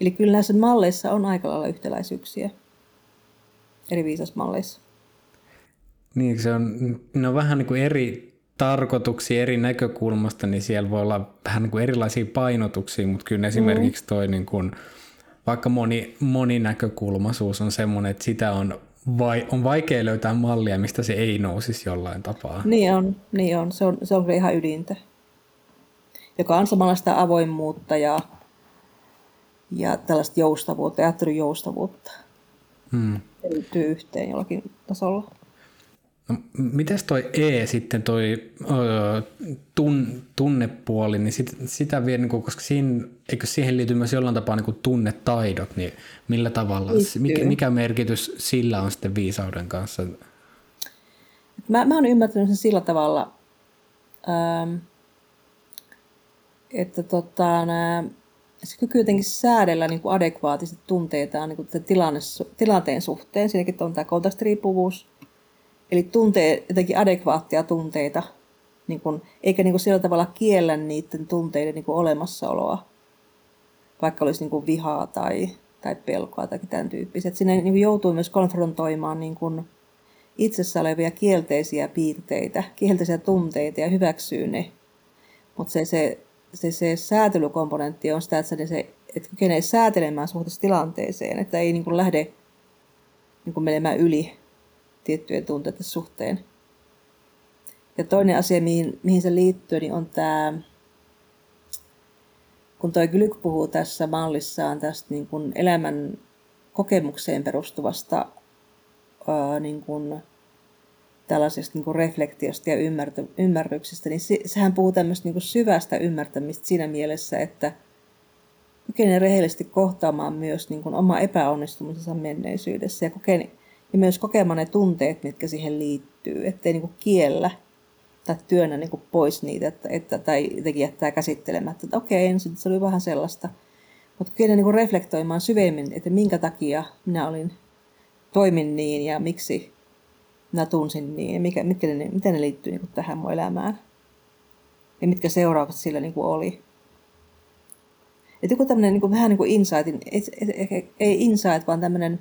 Eli kyllä näissä malleissa on aika lailla yhtäläisyyksiä eri viisasmalleissa. Niin, se on, ne on vähän niin kuin eri tarkoituksia eri näkökulmasta, niin siellä voi olla vähän niin kuin erilaisia painotuksia, mutta kyllä esimerkiksi toi niin kuin, vaikka moni, moninäkökulmaisuus on semmoinen, että sitä on, vai, on vaikea löytää mallia, mistä se ei nousisi jollain tapaa. Niin on, niin on. Se on, se on kyllä ihan ydintä. Joka on samalla sitä avoimuutta ja, ja tällaista joustavuutta, ajattelun joustavuutta. Hmm. Se yhteen jollakin tasolla. No, mites toi E sitten, toi ö, tun, tunnepuoli, niin sit, sitä vielä, niin kuin, koska siinä, eikö siihen liity myös jollain tapaa niin kuin tunnetaidot, niin millä tavalla, mikä, mikä merkitys sillä on sitten viisauden kanssa? Mä, mä oon ymmärtänyt sen sillä tavalla, ähm, että tota, nää, se kyky jotenkin säädellä niin kuin adekvaatisesti tunteitaan niin kuin tilanne, tilanteen suhteen, siinäkin on tämä kontekstiriippuvuus, Eli tuntee jotenkin adekvaattia tunteita, niin kuin, eikä niin kuin sillä tavalla kiellä niiden tunteiden niin kuin olemassaoloa, vaikka olisi niin kuin vihaa tai, tai pelkoa tai tämän tyyppisiä. Sinne niin joutuu myös konfrontoimaan niin kuin itsessä olevia kielteisiä piirteitä, kielteisiä tunteita ja hyväksyy ne. Mutta se, se, se, se säätelykomponentti on sitä, että se, että kykenee säätelemään suhteessa tilanteeseen, että ei niin kuin lähde niin kuin menemään yli tiettyjen tunteiden suhteen. Ja toinen asia, mihin, mihin se liittyy, niin on tämä, kun toi Glyk puhuu tässä mallissaan tästä niin kuin elämän kokemukseen perustuvasta ää, niin kuin, tällaisesta niin kuin reflektiosta ja ymmärtä, ymmärryksestä, niin se, sehän puhuu tämmöistä niin kuin syvästä ymmärtämistä siinä mielessä, että kykenee rehellisesti kohtaamaan myös niin kuin oma epäonnistumisensa menneisyydessä ja kokee, ja myös kokemaan ne tunteet, mitkä siihen liittyy, ettei niin kiellä tai työnnä niin pois niitä, että, että, tai jotenkin jättää käsittelemättä, että okei, ensin se oli vähän sellaista. Mutta kyllä niin reflektoimaan syvemmin, että minkä takia minä olin, toimin niin ja miksi minä tunsin niin ja mikä, mitkä ne, miten ne liittyy niin tähän mun elämään. Ja mitkä seuraukset sillä niin oli. Että joku tämmöinen niin vähän niin kuin insightin, ei, ei insight, vaan tämmöinen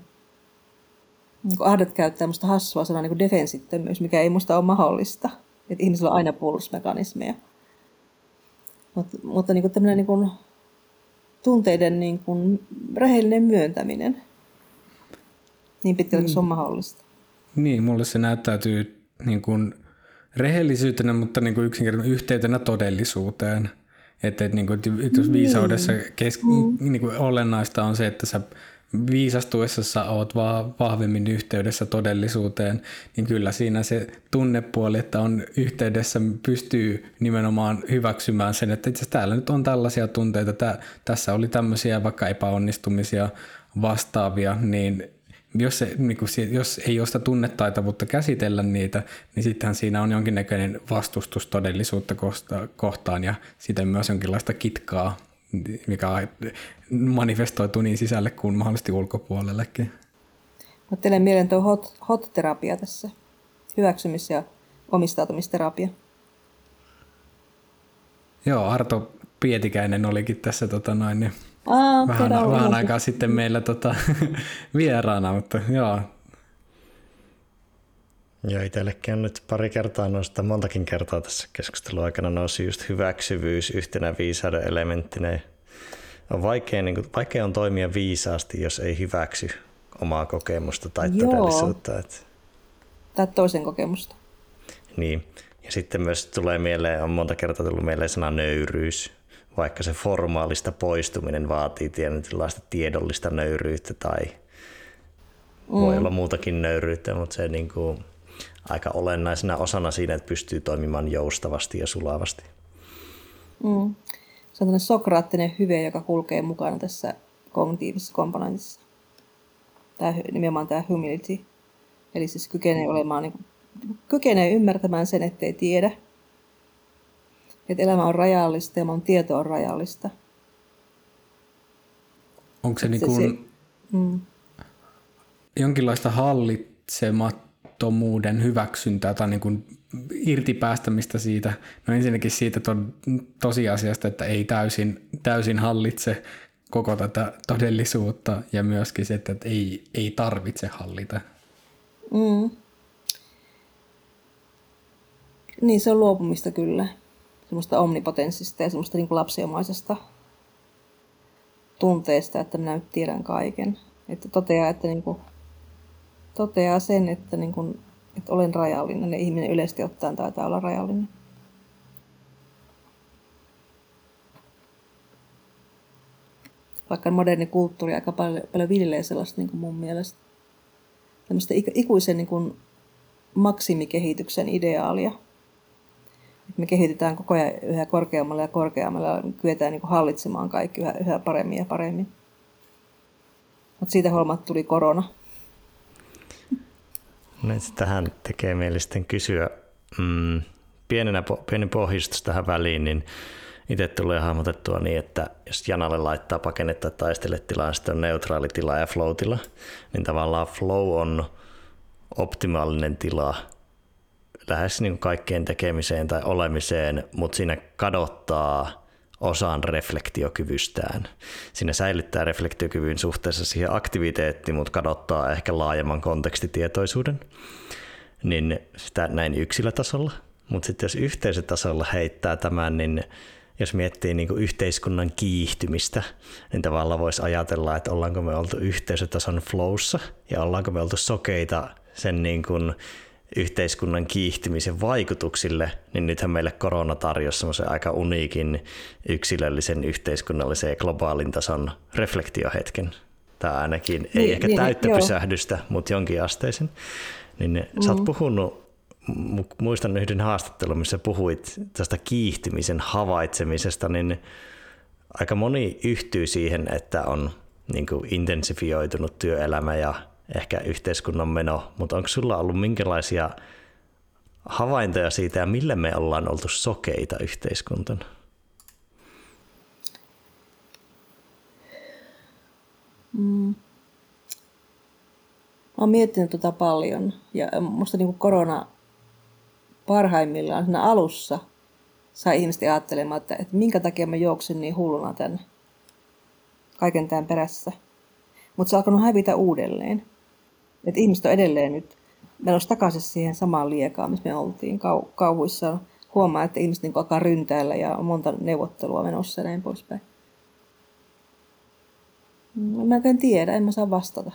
niin Ahdet käyttää tämmöistä hassua sanaa niin defensittömyys, mikä ei musta ole mahdollista. Että ihmisillä on aina puolustusmekanismeja. Mut, mutta niin kuin tämmöinen niin kuin tunteiden niin kuin rehellinen myöntäminen, niin pitkälle mm. se on mahdollista. Niin, mulle se näyttäytyy niin kuin rehellisyytenä, mutta niin kuin yksinkertaisesti yhteytenä todellisuuteen. Että, että, niin kuin, että jos viisaudessa kes- mm. niin kuin olennaista on se, että sä viisastuessa oot vaan vahvemmin yhteydessä todellisuuteen, niin kyllä siinä se tunnepuoli, että on yhteydessä, pystyy nimenomaan hyväksymään sen, että itse täällä nyt on tällaisia tunteita, tää, tässä oli tämmöisiä vaikka epäonnistumisia vastaavia, niin jos, se, niin kuin, jos ei ole sitä tunnetaitavuutta käsitellä niitä, niin sittenhän siinä on jonkinnäköinen vastustus todellisuutta kohtaan ja sitten myös jonkinlaista kitkaa mikä manifestoituu niin sisälle kuin mahdollisesti ulkopuolellekin. Ottelen mieleen tuo hot, hot-terapia tässä, hyväksymis- ja omistautumisterapia. Joo, Arto Pietikäinen olikin tässä tota noin, niin Aa, vähän, vähän aikaa sitten meillä tota, <laughs> vieraana, mutta joo. Joo, itsellekin on nyt pari kertaa noista, montakin kertaa tässä keskustelun aikana nousi just hyväksyvyys yhtenä viisauden elementtinä. On vaikea, niin kuin, vaikea on toimia viisaasti, jos ei hyväksy omaa kokemusta tai Joo. todellisuutta. Että... Tai toisen kokemusta. Niin. Ja sitten myös tulee mieleen, on monta kertaa tullut mieleen sana nöyryys, vaikka se formaalista poistuminen vaatii tietynlaista tiedollista nöyryyttä tai mm. voi olla muutakin nöyryyttä, mutta se niin kuin, aika olennaisena osana siinä, että pystyy toimimaan joustavasti ja sulavasti. Mm. Se on tämmöinen sokraattinen hyve, joka kulkee mukana tässä kognitiivisessa komponentissa. Tämä, nimenomaan tämä humility. Eli siis kykenee olemaan, niin kuin, kykenee ymmärtämään sen, ettei tiedä. Että elämä on rajallista ja mun tieto on rajallista. Onko se, niin kuin se, mm. jonkinlaista hallitsemat tomuuden hyväksyntää tai niin kuin irtipäästämistä siitä. No ensinnäkin siitä to, tosiasiasta, että ei täysin, täysin hallitse koko tätä todellisuutta ja myöskin se, että ei, ei tarvitse hallita. Mm. Niin, se on luopumista kyllä. Semmoista omnipotenssista ja semmoista niin lapsiomaisesta tunteesta, että minä nyt tiedän kaiken. Että toteaa, että niin kuin, toteaa sen, että, niin kuin, että olen rajallinen ja ihminen yleisesti ottaen taitaa olla rajallinen. Vaikka moderni kulttuuri aika paljon, paljon viljelee sellaista niin mun mielestä tämmöistä ikuisen niin kuin maksimikehityksen ideaalia. me kehitytään koko ajan yhä korkeammalle ja korkeammalle ja kyetään niin kuin hallitsemaan kaikki yhä, yhä paremmin ja paremmin. Mutta siitä huolimatta tuli korona. No, tähän tekee mieli kysyä mm, pienenä, pienen pohjistus tähän väliin, niin itse tulee hahmotettua niin, että jos Janalle laittaa pakennetta tai taisteletilaa, niin sitten on neutraali tila ja flow-tila, niin tavallaan flow on optimaalinen tila lähes niin kaikkeen tekemiseen tai olemiseen, mutta siinä kadottaa osan reflektiokyvystään. Siinä säilyttää reflektiokyvyn suhteessa siihen aktiviteettiin, mutta kadottaa ehkä laajemman kontekstitietoisuuden. Niin sitä näin yksilötasolla. Mutta sitten jos yhteisötasolla heittää tämän, niin jos miettii niin yhteiskunnan kiihtymistä, niin tavallaan voisi ajatella, että ollaanko me oltu yhteisötason flowssa ja ollaanko me oltu sokeita sen niin kuin yhteiskunnan kiihtymisen vaikutuksille, niin nythän meille korona tarjosi semmoisen aika uniikin yksilöllisen, yhteiskunnallisen ja globaalin tason reflektiohetken. Tämä ainakin ei niin, ehkä niin, täyttä niin, pysähdystä, joo. mutta jonkin asteisen. Niin mm. sä oot mm. puhunut, muistan yhden haastattelun, missä puhuit tästä kiihtymisen havaitsemisesta, niin aika moni yhtyy siihen, että on niin kuin intensifioitunut työelämä ja ehkä yhteiskunnan meno, mutta onko sulla ollut minkälaisia havaintoja siitä ja millä me ollaan oltu sokeita yhteiskuntana? Mm. Olen miettinyt tuota paljon ja minusta niin korona parhaimmillaan siinä alussa sai ihmiset ajattelemaan, että, että minkä takia mä juoksin niin hulluna tänne kaiken tämän perässä. Mutta se on alkanut hävitä uudelleen. Et ihmiset on edelleen nyt menossa takaisin siihen samaan liekaan, missä me oltiin kau- kauhuissa. Huomaa, että ihmiset niin alkaa ryntäillä ja on monta neuvottelua menossa ja näin poispäin. No, mä en tiedä, en mä saa vastata.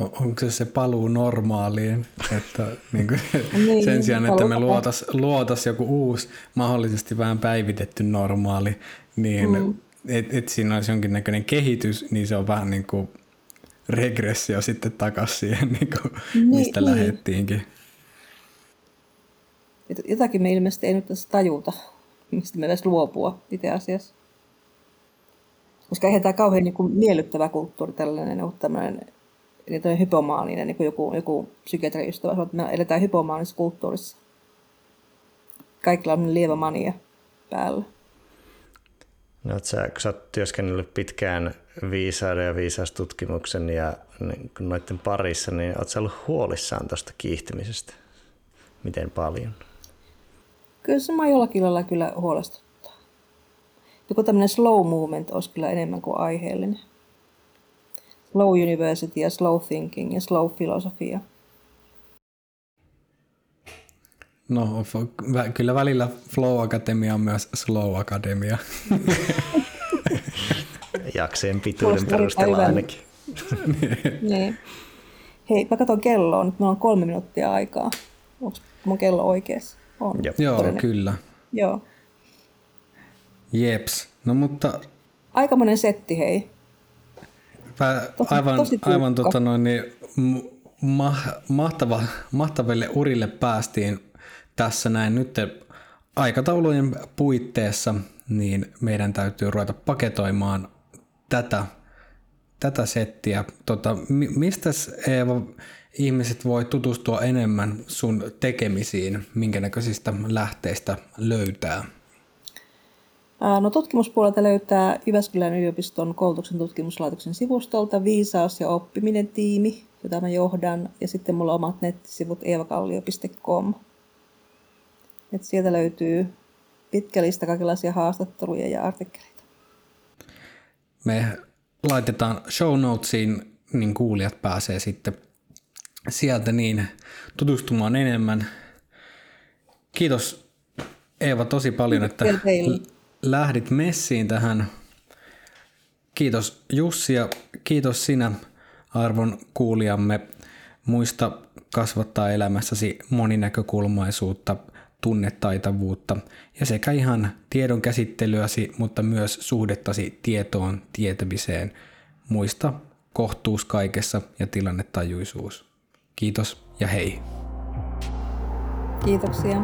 Onko se se paluu normaaliin, että <laughs> niin kuin, niin, sen sijaan, että me luotas, luotas joku uusi, mahdollisesti vähän päivitetty normaali, niin mm. että et siinä olisi jonkinnäköinen kehitys, niin se on vähän niin kuin regressio sitten takaisin siihen, niin kuin, niin, mistä niin. lähettiinkin. Jotakin me ilmeisesti ei nyt tässä tajuta, mistä me edes luopua itse asiassa. Koska eihän tämä kauhean niin kuin, miellyttävä kulttuuri tällainen ole tämmöinen niin tämmöinen hypomaaninen, niin kuin joku, joku psykiatrin ystävä sanoo, että me eletään hypomaanisessa kulttuurissa. Kaikilla on lievä mania päällä. No, sä, kun sä oot työskennellyt pitkään viisauden ja viisaustutkimuksen ja niin, noiden parissa, niin sä ollut huolissaan tuosta kiihtymisestä? Miten paljon? Kyllä se mä jollakin lailla kyllä huolestuttaa. Joku tämmöinen slow movement olisi kyllä enemmän kuin aiheellinen. Slow University ja Slow Thinking ja Slow Filosofia. No kyllä välillä Flow Akatemia on myös Slow Akademia. <laughs> Jakseen pituuden perusteella ainakin. <laughs> niin. Hei, mä katson kelloa. Nyt meillä on kolme minuuttia aikaa. Onko mun kello oikeassa? On. Joo, Joo kyllä. Joo. Jeps. No mutta... Aikamoinen setti, hei. Pä, tosi, aivan tosi aivan tota noin, niin, ma, mahtava, mahtaville urille päästiin tässä näin nyt aikataulujen puitteissa, niin meidän täytyy ruveta paketoimaan tätä, tätä settiä. Tota, mistä Eeva ihmiset voi tutustua enemmän sun tekemisiin, minkä näköisistä lähteistä löytää? No, tutkimuspuolelta löytää Jyväskylän yliopiston koulutuksen tutkimuslaitoksen sivustolta Viisaus ja oppiminen tiimi, jota mä johdan, ja sitten mulla on omat nettisivut eevakallio.com. Et sieltä löytyy pitkä lista kaikenlaisia haastatteluja ja artikkeleita. Me laitetaan show notesiin, niin kuulijat pääsee sitten sieltä niin tutustumaan enemmän. Kiitos Eeva tosi paljon, että lähdit messiin tähän. Kiitos Jussi ja kiitos sinä arvon kuulijamme. Muista kasvattaa elämässäsi moninäkökulmaisuutta, tunnetaitavuutta ja sekä ihan tiedon käsittelyäsi, mutta myös suhdettasi tietoon tietämiseen. Muista kohtuus kaikessa ja tilannetajuisuus. Kiitos ja hei. Kiitoksia.